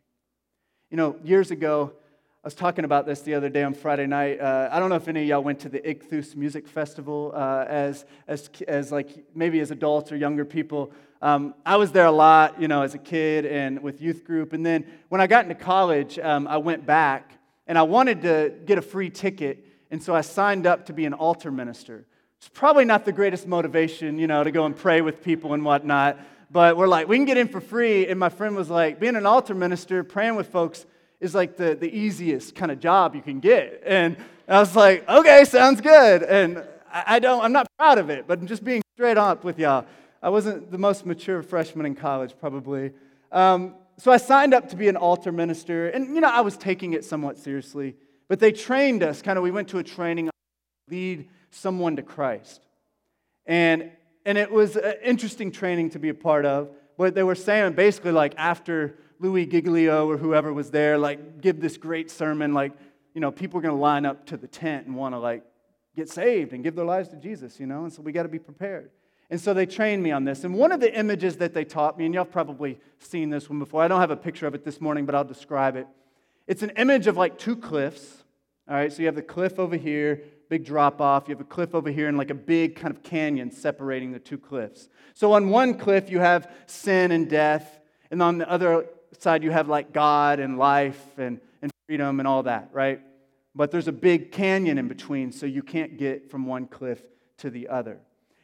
You know, years ago, I was talking about this the other day on Friday night. Uh, I don't know if any of y'all went to the Ichthus Music Festival uh, as, as, as like maybe as adults or younger people. Um, I was there a lot, you know, as a kid and with youth group. And then when I got into college, um, I went back and I wanted to get a free ticket. And so I signed up to be an altar minister. It's probably not the greatest motivation, you know, to go and pray with people and whatnot. But we're like, we can get in for free. And my friend was like, being an altar minister, praying with folks, is like the, the easiest kind of job you can get. And I was like, okay, sounds good. And I, don't, I'm not proud of it, but I'm just being straight up with y'all. I wasn't the most mature freshman in college, probably. Um, so I signed up to be an altar minister, and you know, I was taking it somewhat seriously. But they trained us, kind of, we went to a training lead someone to Christ. And, and it was an interesting training to be a part of. But they were saying basically, like, after Louis Giglio or whoever was there, like, give this great sermon, like, you know, people are going to line up to the tent and want to, like, get saved and give their lives to Jesus, you know? And so we got to be prepared. And so they trained me on this. And one of the images that they taught me, and y'all probably seen this one before, I don't have a picture of it this morning, but I'll describe it. It's an image of like two cliffs. All right, so you have the cliff over here, big drop off. You have a cliff over here, and like a big kind of canyon separating the two cliffs. So on one cliff, you have sin and death. And on the other side, you have like God and life and, and freedom and all that, right? But there's a big canyon in between, so you can't get from one cliff to the other.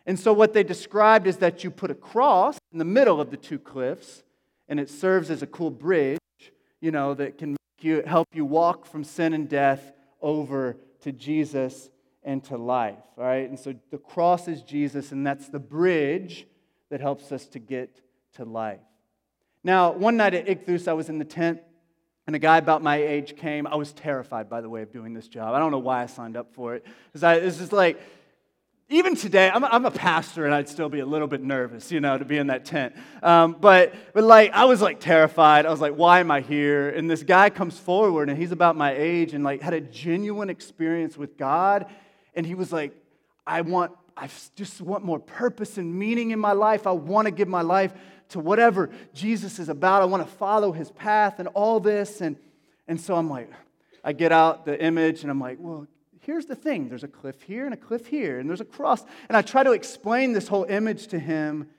And so, what they described is that you put a cross in the middle of the two cliffs, and it serves as a cool bridge, you know, that can you, help you walk from sin and death over to Jesus and to life. All right? And so, the cross is Jesus, and that's the bridge that helps us to get to life. Now, one night at Ichthus, I was in the tent, and a guy about my age came. I was terrified, by the way, of doing this job. I don't know why I signed up for it. Because it's just like, even today, I'm a, I'm a pastor and I'd still be a little bit nervous, you know, to be in that tent. Um, but, but like, I was like terrified. I was like, why am I here? And this guy comes forward and he's about my age and like had a genuine experience with God. And he was like, I want, I just want more purpose and meaning in my life. I want to give my life to whatever Jesus is about. I want to follow his path and all this. And, and so I'm like, I get out the image and I'm like, well, here's the thing there's a cliff here and a cliff here, and there's a cross. And I try to explain this whole image to him,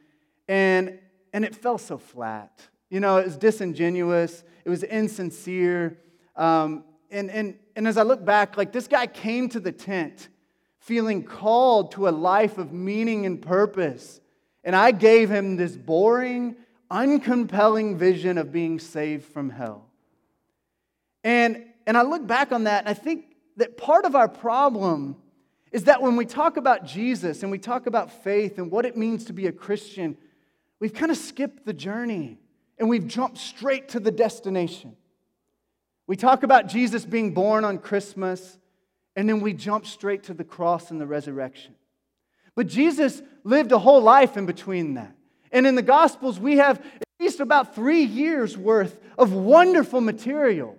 and, and it fell so flat. You know, it was disingenuous, it was insincere. Um, and, and, and as I look back, like this guy came to the tent feeling called to a life of meaning and purpose. And I gave him this boring, uncompelling vision of being saved from hell. And, and I look back on that and I think that part of our problem is that when we talk about Jesus and we talk about faith and what it means to be a Christian, we've kind of skipped the journey and we've jumped straight to the destination. We talk about Jesus being born on Christmas, and then we jump straight to the cross and the resurrection. But Jesus lived a whole life in between that. And in the Gospels, we have at least about three years worth of wonderful material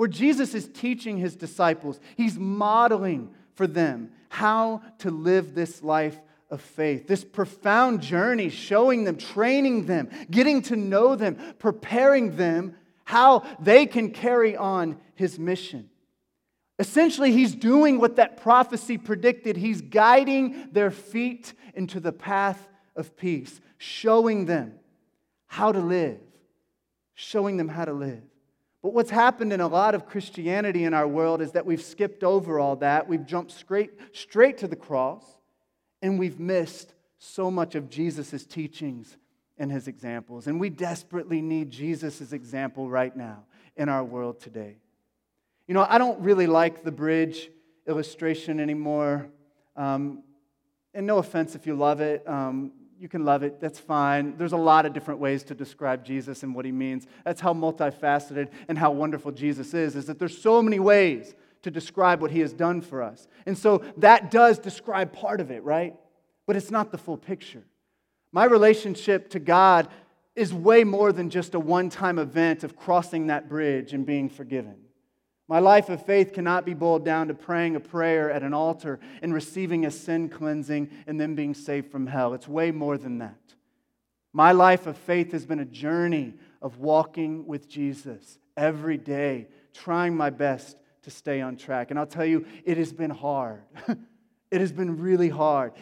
where Jesus is teaching his disciples, he's modeling for them how to live this life of faith, this profound journey, showing them, training them, getting to know them, preparing them how they can carry on his mission. Essentially, he's doing what that prophecy predicted. He's guiding their feet into the path of peace, showing them how to live, showing them how to live. But what's happened in a lot of Christianity in our world is that we've skipped over all that. We've jumped straight, straight to the cross, and we've missed so much of Jesus' teachings and his examples. And we desperately need Jesus' example right now in our world today. You know, I don't really like the bridge illustration anymore. Um, and no offense if you love it. Um, you can love it, that's fine. There's a lot of different ways to describe Jesus and what he means. That's how multifaceted and how wonderful Jesus is, is that there's so many ways to describe what he has done for us. And so that does describe part of it, right? But it's not the full picture. My relationship to God is way more than just a one time event of crossing that bridge and being forgiven. My life of faith cannot be boiled down to praying a prayer at an altar and receiving a sin cleansing and then being saved from hell. It's way more than that. My life of faith has been a journey of walking with Jesus every day, trying my best to stay on track. And I'll tell you, it has been hard. it has been really hard.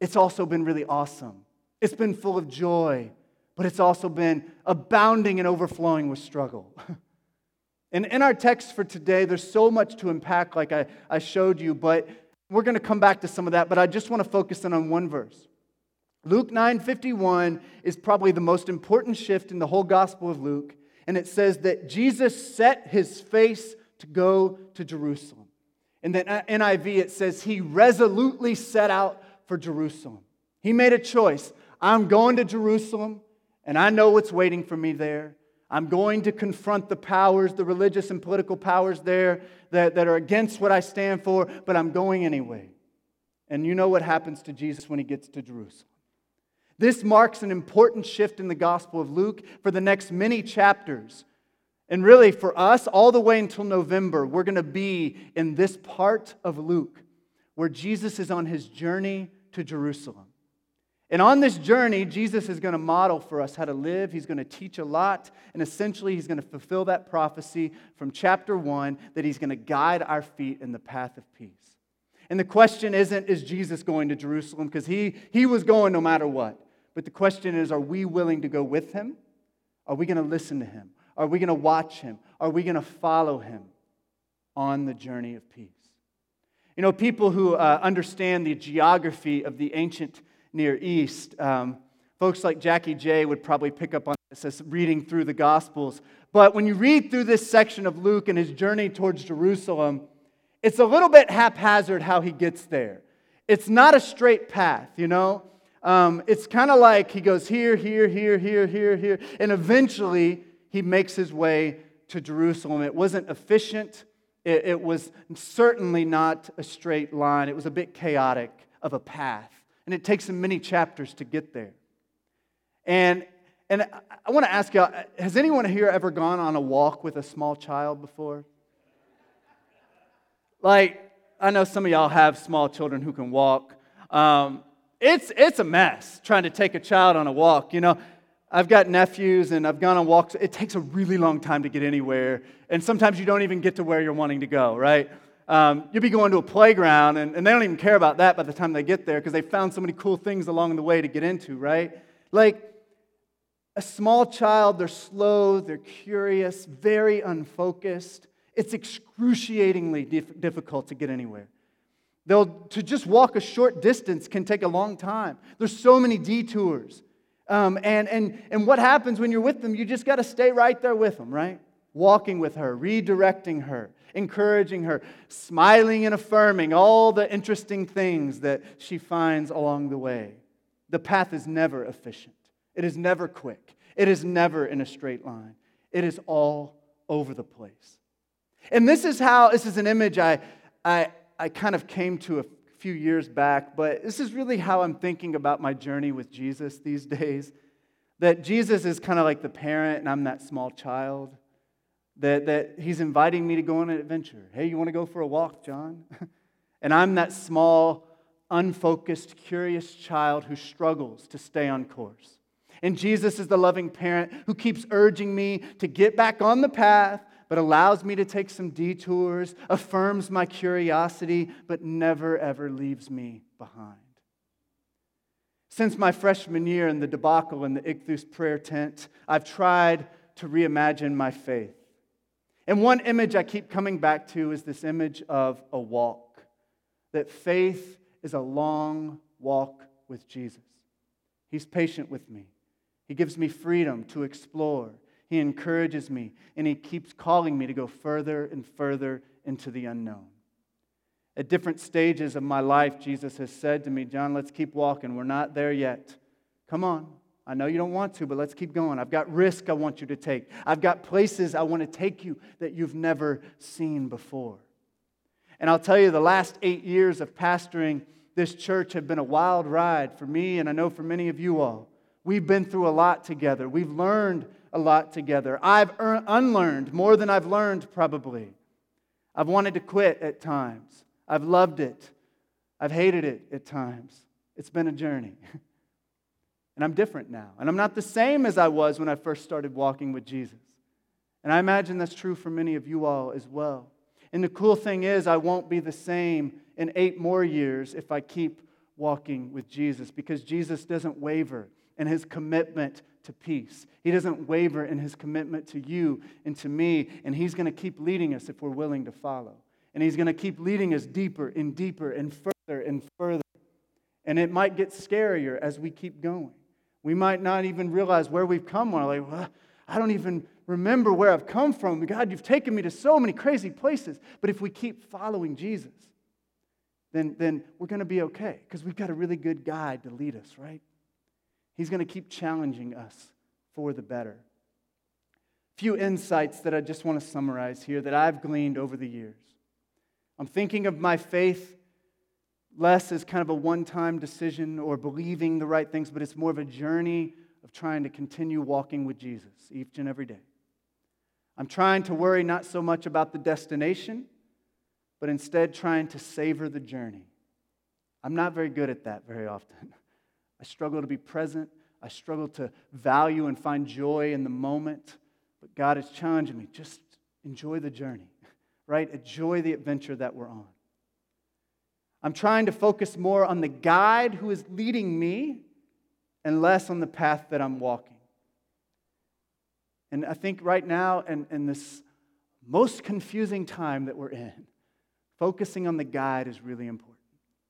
It's also been really awesome. It's been full of joy, but it's also been abounding and overflowing with struggle. And in our text for today, there's so much to unpack, like I, I showed you, but we're going to come back to some of that. But I just want to focus in on one verse. Luke 9:51 is probably the most important shift in the whole Gospel of Luke, and it says that Jesus set his face to go to Jerusalem. And the NIV, it says he resolutely set out for Jerusalem. He made a choice. I'm going to Jerusalem, and I know what's waiting for me there. I'm going to confront the powers, the religious and political powers there that, that are against what I stand for, but I'm going anyway. And you know what happens to Jesus when he gets to Jerusalem. This marks an important shift in the Gospel of Luke for the next many chapters. And really, for us, all the way until November, we're going to be in this part of Luke where Jesus is on his journey to Jerusalem. And on this journey, Jesus is going to model for us how to live. He's going to teach a lot. And essentially, he's going to fulfill that prophecy from chapter one that he's going to guide our feet in the path of peace. And the question isn't, is Jesus going to Jerusalem? Because he, he was going no matter what. But the question is, are we willing to go with him? Are we going to listen to him? Are we going to watch him? Are we going to follow him on the journey of peace? You know, people who uh, understand the geography of the ancient Near East, um, folks like Jackie J would probably pick up on this as reading through the Gospels. But when you read through this section of Luke and his journey towards Jerusalem, it's a little bit haphazard how he gets there. It's not a straight path, you know? Um, it's kind of like he goes here, here, here, here, here, here, and eventually he makes his way to Jerusalem. It wasn't efficient, it, it was certainly not a straight line, it was a bit chaotic of a path. And it takes many chapters to get there. And, and I want to ask you has anyone here ever gone on a walk with a small child before? Like, I know some of y'all have small children who can walk. Um, it's, it's a mess trying to take a child on a walk. You know, I've got nephews and I've gone on walks. It takes a really long time to get anywhere. And sometimes you don't even get to where you're wanting to go, right? Um, you'll be going to a playground and, and they don't even care about that by the time they get there because they found so many cool things along the way to get into, right? Like a small child, they're slow, they're curious, very unfocused. It's excruciatingly dif- difficult to get anywhere. They'll, to just walk a short distance can take a long time. There's so many detours. Um, and, and, and what happens when you're with them? You just got to stay right there with them, right? Walking with her, redirecting her, encouraging her, smiling and affirming all the interesting things that she finds along the way. The path is never efficient, it is never quick, it is never in a straight line, it is all over the place. And this is how, this is an image I, I, I kind of came to a few years back, but this is really how I'm thinking about my journey with Jesus these days. That Jesus is kind of like the parent, and I'm that small child. That, that he's inviting me to go on an adventure. Hey, you want to go for a walk, John? and I'm that small, unfocused, curious child who struggles to stay on course. And Jesus is the loving parent who keeps urging me to get back on the path, but allows me to take some detours, affirms my curiosity, but never ever leaves me behind. Since my freshman year in the debacle in the Ichthus prayer tent, I've tried to reimagine my faith. And one image I keep coming back to is this image of a walk. That faith is a long walk with Jesus. He's patient with me, He gives me freedom to explore, he encourages me, and He keeps calling me to go further and further into the unknown. At different stages of my life, Jesus has said to me, John, let's keep walking. We're not there yet. Come on. I know you don't want to, but let's keep going. I've got risk I want you to take. I've got places I want to take you that you've never seen before. And I'll tell you, the last eight years of pastoring this church have been a wild ride for me, and I know for many of you all. We've been through a lot together. We've learned a lot together. I've unlearned more than I've learned, probably. I've wanted to quit at times. I've loved it. I've hated it at times. It's been a journey. and I'm different now. And I'm not the same as I was when I first started walking with Jesus. And I imagine that's true for many of you all as well. And the cool thing is, I won't be the same in eight more years if I keep walking with Jesus because Jesus doesn't waver in his commitment to peace. He doesn't waver in his commitment to you and to me, and he's going to keep leading us if we're willing to follow. And he's going to keep leading us deeper and deeper and further and further. And it might get scarier as we keep going. We might not even realize where we've come. We're like, well, I don't even remember where I've come from. God, you've taken me to so many crazy places. But if we keep following Jesus, then, then we're going to be okay because we've got a really good guide to lead us, right? He's going to keep challenging us for the better. few insights that I just want to summarize here that I've gleaned over the years. I'm thinking of my faith less as kind of a one time decision or believing the right things, but it's more of a journey of trying to continue walking with Jesus each and every day. I'm trying to worry not so much about the destination, but instead trying to savor the journey. I'm not very good at that very often. I struggle to be present. I struggle to value and find joy in the moment. But God is challenging me just enjoy the journey, right? Enjoy the adventure that we're on. I'm trying to focus more on the guide who is leading me and less on the path that I'm walking. And I think right now, in, in this most confusing time that we're in, focusing on the guide is really important.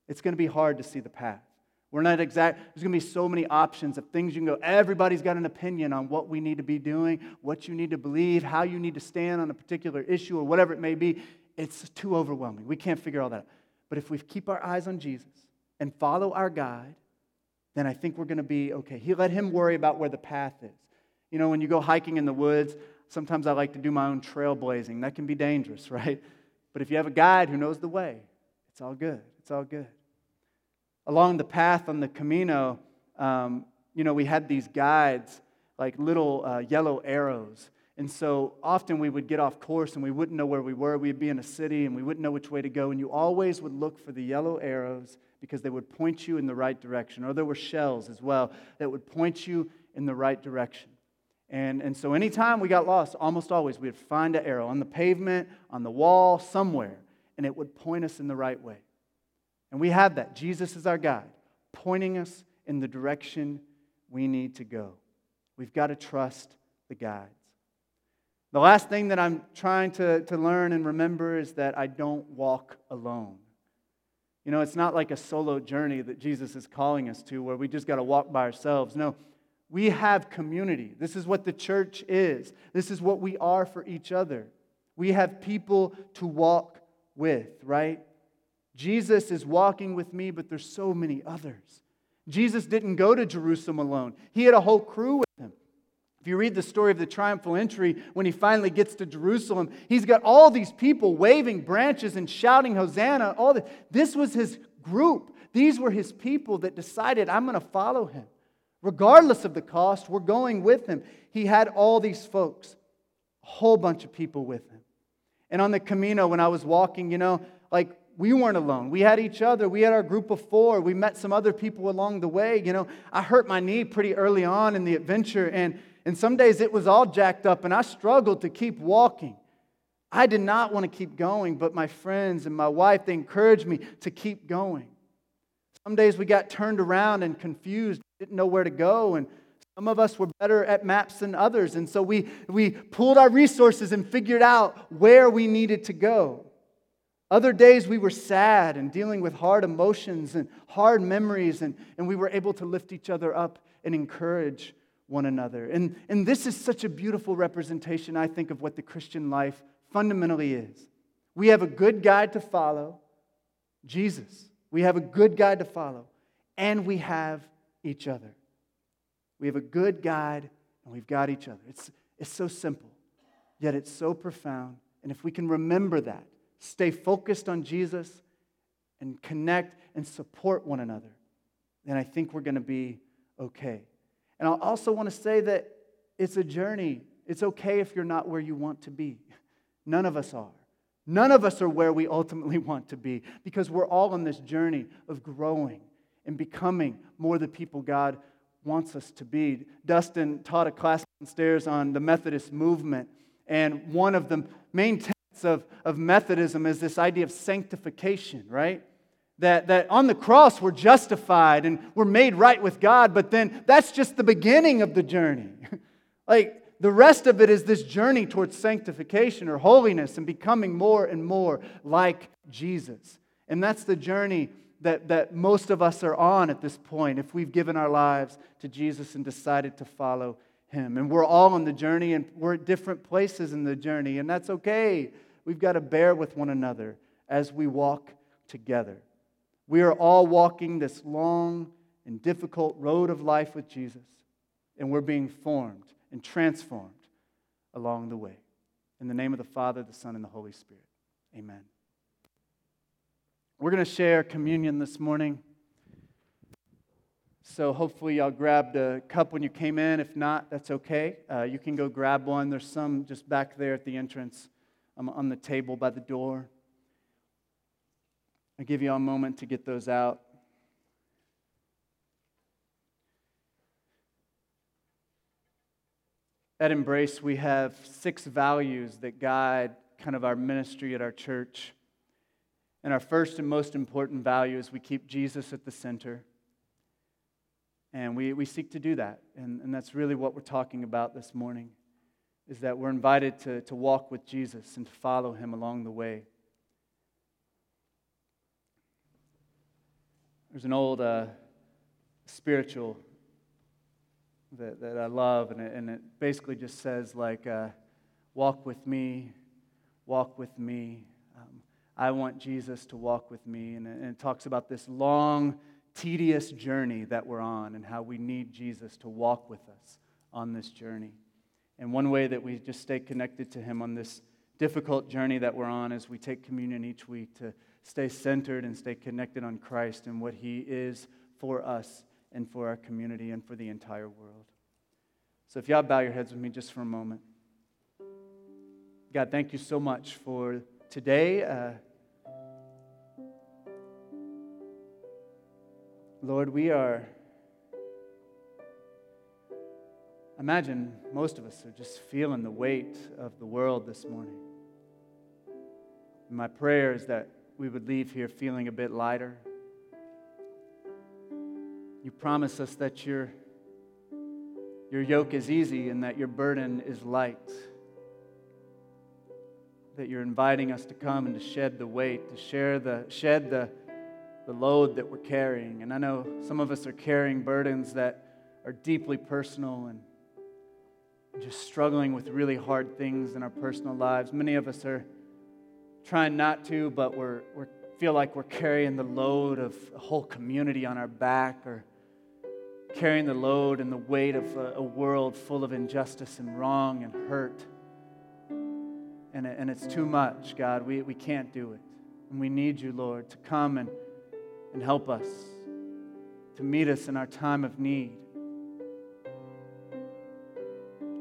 It's going to be hard to see the path. We're not exact, there's going to be so many options of things you can go. Everybody's got an opinion on what we need to be doing, what you need to believe, how you need to stand on a particular issue, or whatever it may be. It's too overwhelming. We can't figure all that out. But if we keep our eyes on Jesus and follow our guide, then I think we're going to be okay. He let him worry about where the path is. You know, when you go hiking in the woods, sometimes I like to do my own trailblazing. That can be dangerous, right? But if you have a guide who knows the way, it's all good. It's all good. Along the path on the Camino, um, you know, we had these guides, like little uh, yellow arrows. And so often we would get off course and we wouldn't know where we were. We'd be in a city and we wouldn't know which way to go. And you always would look for the yellow arrows because they would point you in the right direction. Or there were shells as well that would point you in the right direction. And, and so anytime we got lost, almost always, we'd find an arrow on the pavement, on the wall, somewhere, and it would point us in the right way. And we have that. Jesus is our guide, pointing us in the direction we need to go. We've got to trust the guides. The last thing that I'm trying to, to learn and remember is that I don't walk alone. You know, it's not like a solo journey that Jesus is calling us to where we just got to walk by ourselves. No, we have community. This is what the church is, this is what we are for each other. We have people to walk with, right? Jesus is walking with me, but there's so many others. Jesus didn't go to Jerusalem alone, he had a whole crew you read the story of the triumphal entry, when he finally gets to Jerusalem, he's got all these people waving branches and shouting, Hosanna. All this. this was his group. These were his people that decided, I'm going to follow him. Regardless of the cost, we're going with him. He had all these folks, a whole bunch of people with him. And on the Camino, when I was walking, you know, like we weren't alone. We had each other. We had our group of four. We met some other people along the way. You know, I hurt my knee pretty early on in the adventure, and and some days it was all jacked up, and I struggled to keep walking. I did not want to keep going, but my friends and my wife, they encouraged me to keep going. Some days we got turned around and confused, didn't know where to go, and some of us were better at maps than others, and so we, we pulled our resources and figured out where we needed to go. Other days we were sad and dealing with hard emotions and hard memories, and, and we were able to lift each other up and encourage one another. And, and this is such a beautiful representation, I think, of what the Christian life fundamentally is. We have a good guide to follow, Jesus. We have a good guide to follow, and we have each other. We have a good guide, and we've got each other. It's, it's so simple, yet it's so profound. And if we can remember that, stay focused on Jesus, and connect and support one another, then I think we're going to be okay. And I also want to say that it's a journey. It's okay if you're not where you want to be. None of us are. None of us are where we ultimately want to be because we're all on this journey of growing and becoming more the people God wants us to be. Dustin taught a class downstairs on the Methodist movement, and one of the main tenets of, of Methodism is this idea of sanctification, right? That, that on the cross we're justified and we're made right with God, but then that's just the beginning of the journey. like the rest of it is this journey towards sanctification or holiness and becoming more and more like Jesus. And that's the journey that, that most of us are on at this point if we've given our lives to Jesus and decided to follow him. And we're all on the journey and we're at different places in the journey, and that's okay. We've got to bear with one another as we walk together. We are all walking this long and difficult road of life with Jesus, and we're being formed and transformed along the way. In the name of the Father, the Son, and the Holy Spirit. Amen. We're going to share communion this morning. So hopefully, y'all grabbed a cup when you came in. If not, that's okay. Uh, you can go grab one. There's some just back there at the entrance um, on the table by the door. I'll give you a moment to get those out. At Embrace, we have six values that guide kind of our ministry at our church. And our first and most important value is we keep Jesus at the center. And we, we seek to do that. And, and that's really what we're talking about this morning, is that we're invited to, to walk with Jesus and to follow him along the way. There's an old uh, spiritual that, that I love, and it, and it basically just says, like, uh, walk with me, walk with me. Um, I want Jesus to walk with me. And and it talks about this long, tedious journey that we're on and how we need Jesus to walk with us on this journey. And one way that we just stay connected to Him on this difficult journey that we're on is we take communion each week to stay centered and stay connected on Christ and what He is for us and for our community and for the entire world. So, if y'all bow your heads with me just for a moment. God, thank you so much for today. Uh, Lord, we are. Imagine most of us are just feeling the weight of the world this morning. My prayer is that we would leave here feeling a bit lighter. You promise us that your, your yoke is easy and that your burden is light. That you're inviting us to come and to shed the weight, to share the, shed the, the load that we're carrying. And I know some of us are carrying burdens that are deeply personal and just struggling with really hard things in our personal lives. Many of us are trying not to, but we're, we feel like we're carrying the load of a whole community on our back or carrying the load and the weight of a, a world full of injustice and wrong and hurt. And, and it's too much, God. We, we can't do it. And we need you, Lord, to come and, and help us, to meet us in our time of need.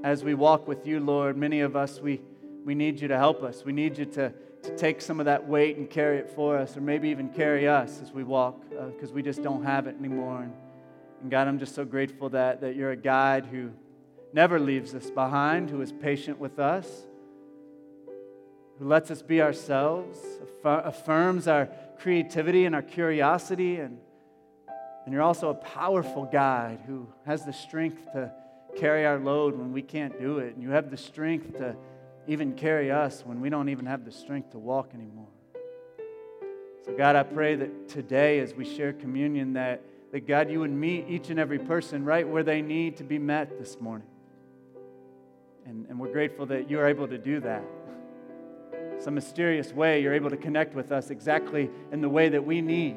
As we walk with you, Lord, many of us, we, we need you to help us. We need you to to take some of that weight and carry it for us, or maybe even carry us as we walk, because uh, we just don't have it anymore. And, and God, I'm just so grateful that, that you're a guide who never leaves us behind, who is patient with us, who lets us be ourselves, affirms our creativity and our curiosity. And, and you're also a powerful guide who has the strength to carry our load when we can't do it. And you have the strength to even carry us when we don't even have the strength to walk anymore. So, God, I pray that today, as we share communion, that, that God, you would meet each and every person right where they need to be met this morning. And, and we're grateful that you're able to do that. Some mysterious way, you're able to connect with us exactly in the way that we need.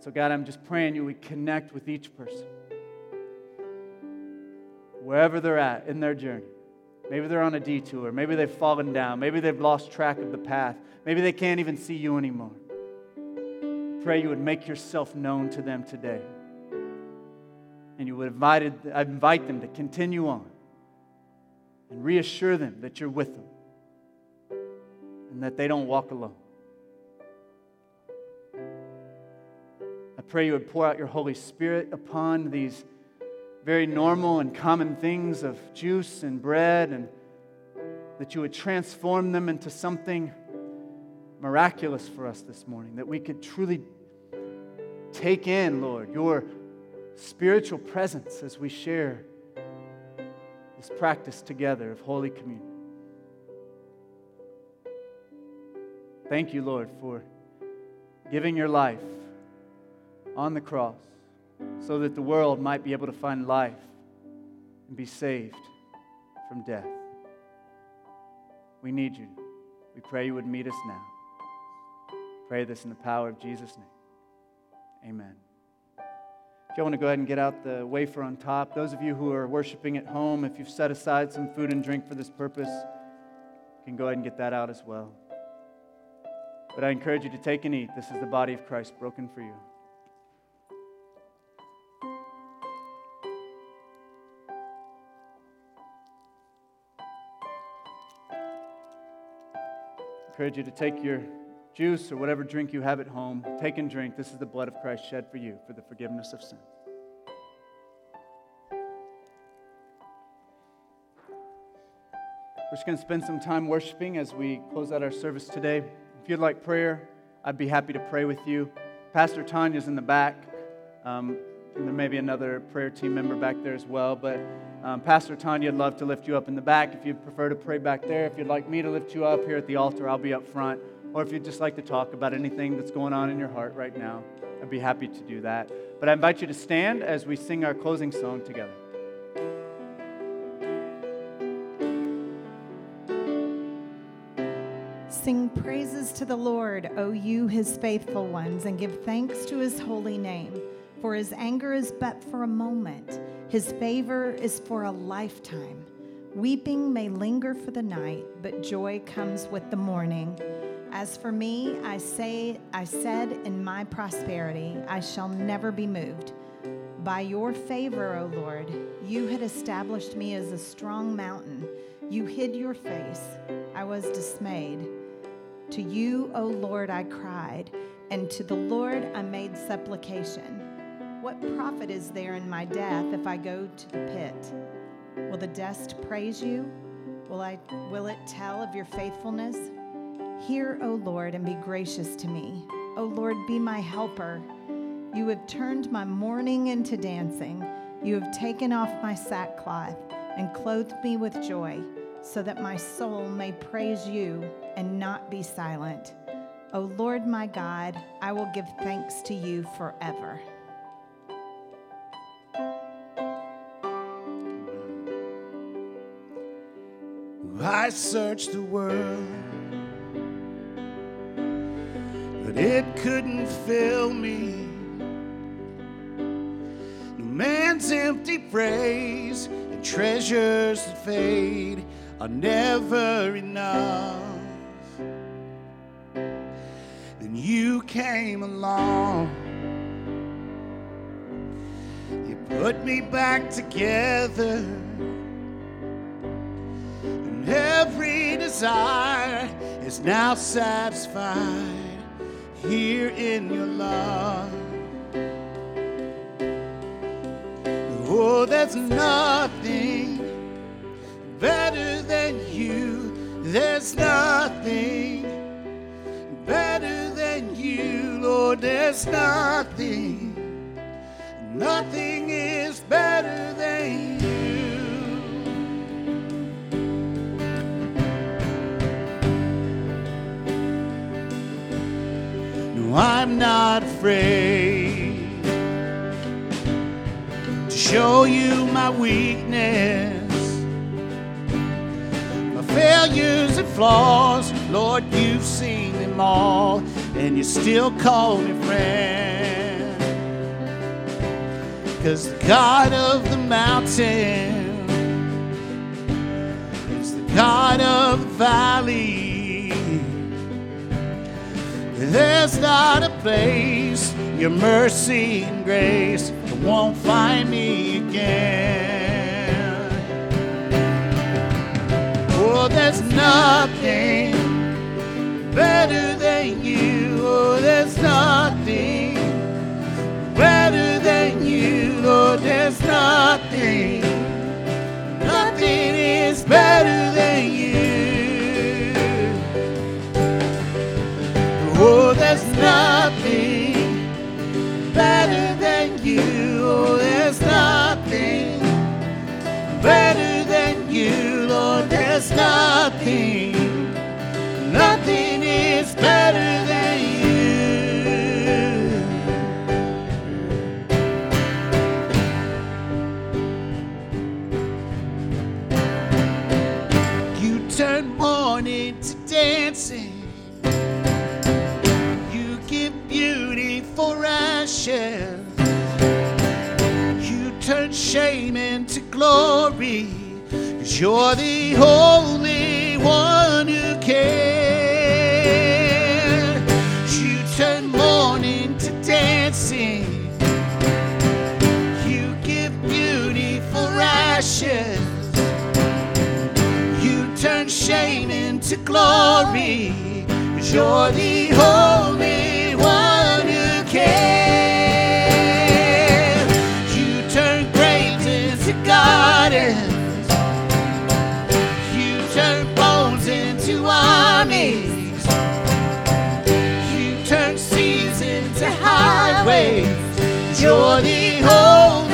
So, God, I'm just praying you would connect with each person, wherever they're at in their journey. Maybe they're on a detour. Maybe they've fallen down. Maybe they've lost track of the path. Maybe they can't even see you anymore. Pray you would make yourself known to them today. And you would invited, uh, invite them to continue on and reassure them that you're with them and that they don't walk alone. I pray you would pour out your Holy Spirit upon these very normal and common things of juice and bread, and that you would transform them into something miraculous for us this morning, that we could truly take in, Lord, your spiritual presence as we share this practice together of Holy Communion. Thank you, Lord, for giving your life on the cross so that the world might be able to find life and be saved from death. We need you. We pray you would meet us now. Pray this in the power of Jesus' name. Amen. If you want to go ahead and get out the wafer on top, those of you who are worshiping at home, if you've set aside some food and drink for this purpose, can go ahead and get that out as well. But I encourage you to take and eat. This is the body of Christ broken for you. Encourage you to take your juice or whatever drink you have at home, take and drink. This is the blood of Christ shed for you for the forgiveness of sin. We're just going to spend some time worshiping as we close out our service today. If you'd like prayer, I'd be happy to pray with you. Pastor Tanya's in the back. Um, and there may be another prayer team member back there as well. But um, Pastor Tanya would love to lift you up in the back if you'd prefer to pray back there. If you'd like me to lift you up here at the altar, I'll be up front. Or if you'd just like to talk about anything that's going on in your heart right now, I'd be happy to do that. But I invite you to stand as we sing our closing song together. Sing praises to the Lord, O you his faithful ones, and give thanks to his holy name. For his anger is but for a moment, his favor is for a lifetime. Weeping may linger for the night, but joy comes with the morning. As for me, I say I said in my prosperity, I shall never be moved. By your favor, O Lord, you had established me as a strong mountain. You hid your face. I was dismayed. To you, O Lord, I cried, and to the Lord I made supplication. What profit is there in my death if I go to the pit? Will the dust praise you? Will, I, will it tell of your faithfulness? Hear, O Lord, and be gracious to me. O Lord, be my helper. You have turned my mourning into dancing. You have taken off my sackcloth and clothed me with joy, so that my soul may praise you and not be silent. O Lord my God, I will give thanks to you forever. I searched the world, but it couldn't fill me. No man's empty praise and treasures that fade are never enough. Then you came along. You put me back together every desire is now satisfied here in your love. Oh, there's nothing better than you. There's nothing better than you, Lord. There's nothing, nothing I'm not afraid to show you my weakness, my failures and flaws. Lord, you've seen them all, and you still call me friend. Cause the God of the mountain is the God of the valley. There's not a place your mercy and grace won't find me again. Oh, there's nothing better than you. Oh, there's nothing better than you. Lord, there's nothing, nothing is better there's nothing better than you. Oh, there's nothing better than you. Lord, there's nothing, nothing is better glory. Cause you're the only one who cares. You turn mourning to dancing. You give beauty for ashes. You turn shame into glory. Cause you're the only You're the only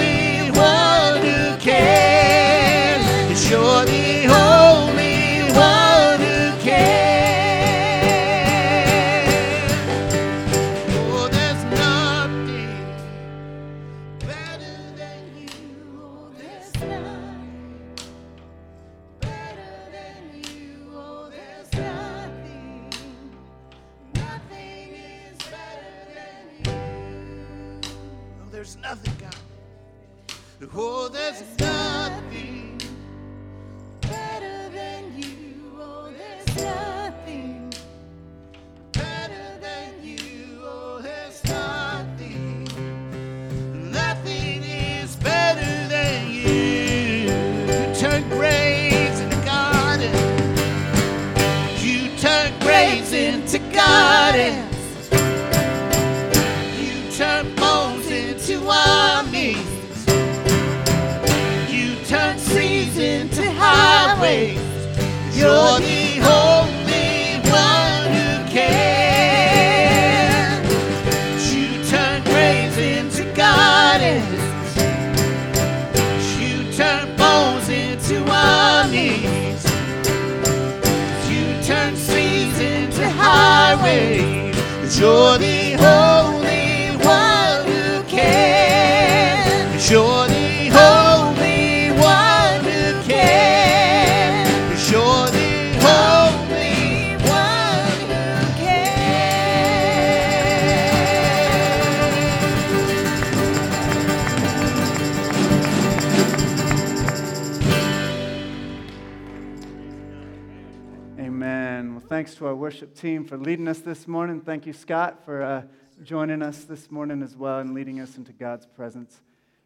this morning. Thank you, Scott, for uh, joining us this morning as well and leading us into God's presence.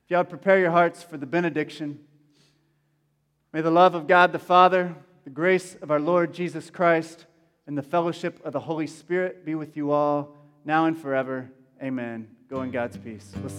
If y'all prepare your hearts for the benediction. May the love of God the Father, the grace of our Lord Jesus Christ, and the fellowship of the Holy Spirit be with you all now and forever. Amen. Go in God's peace.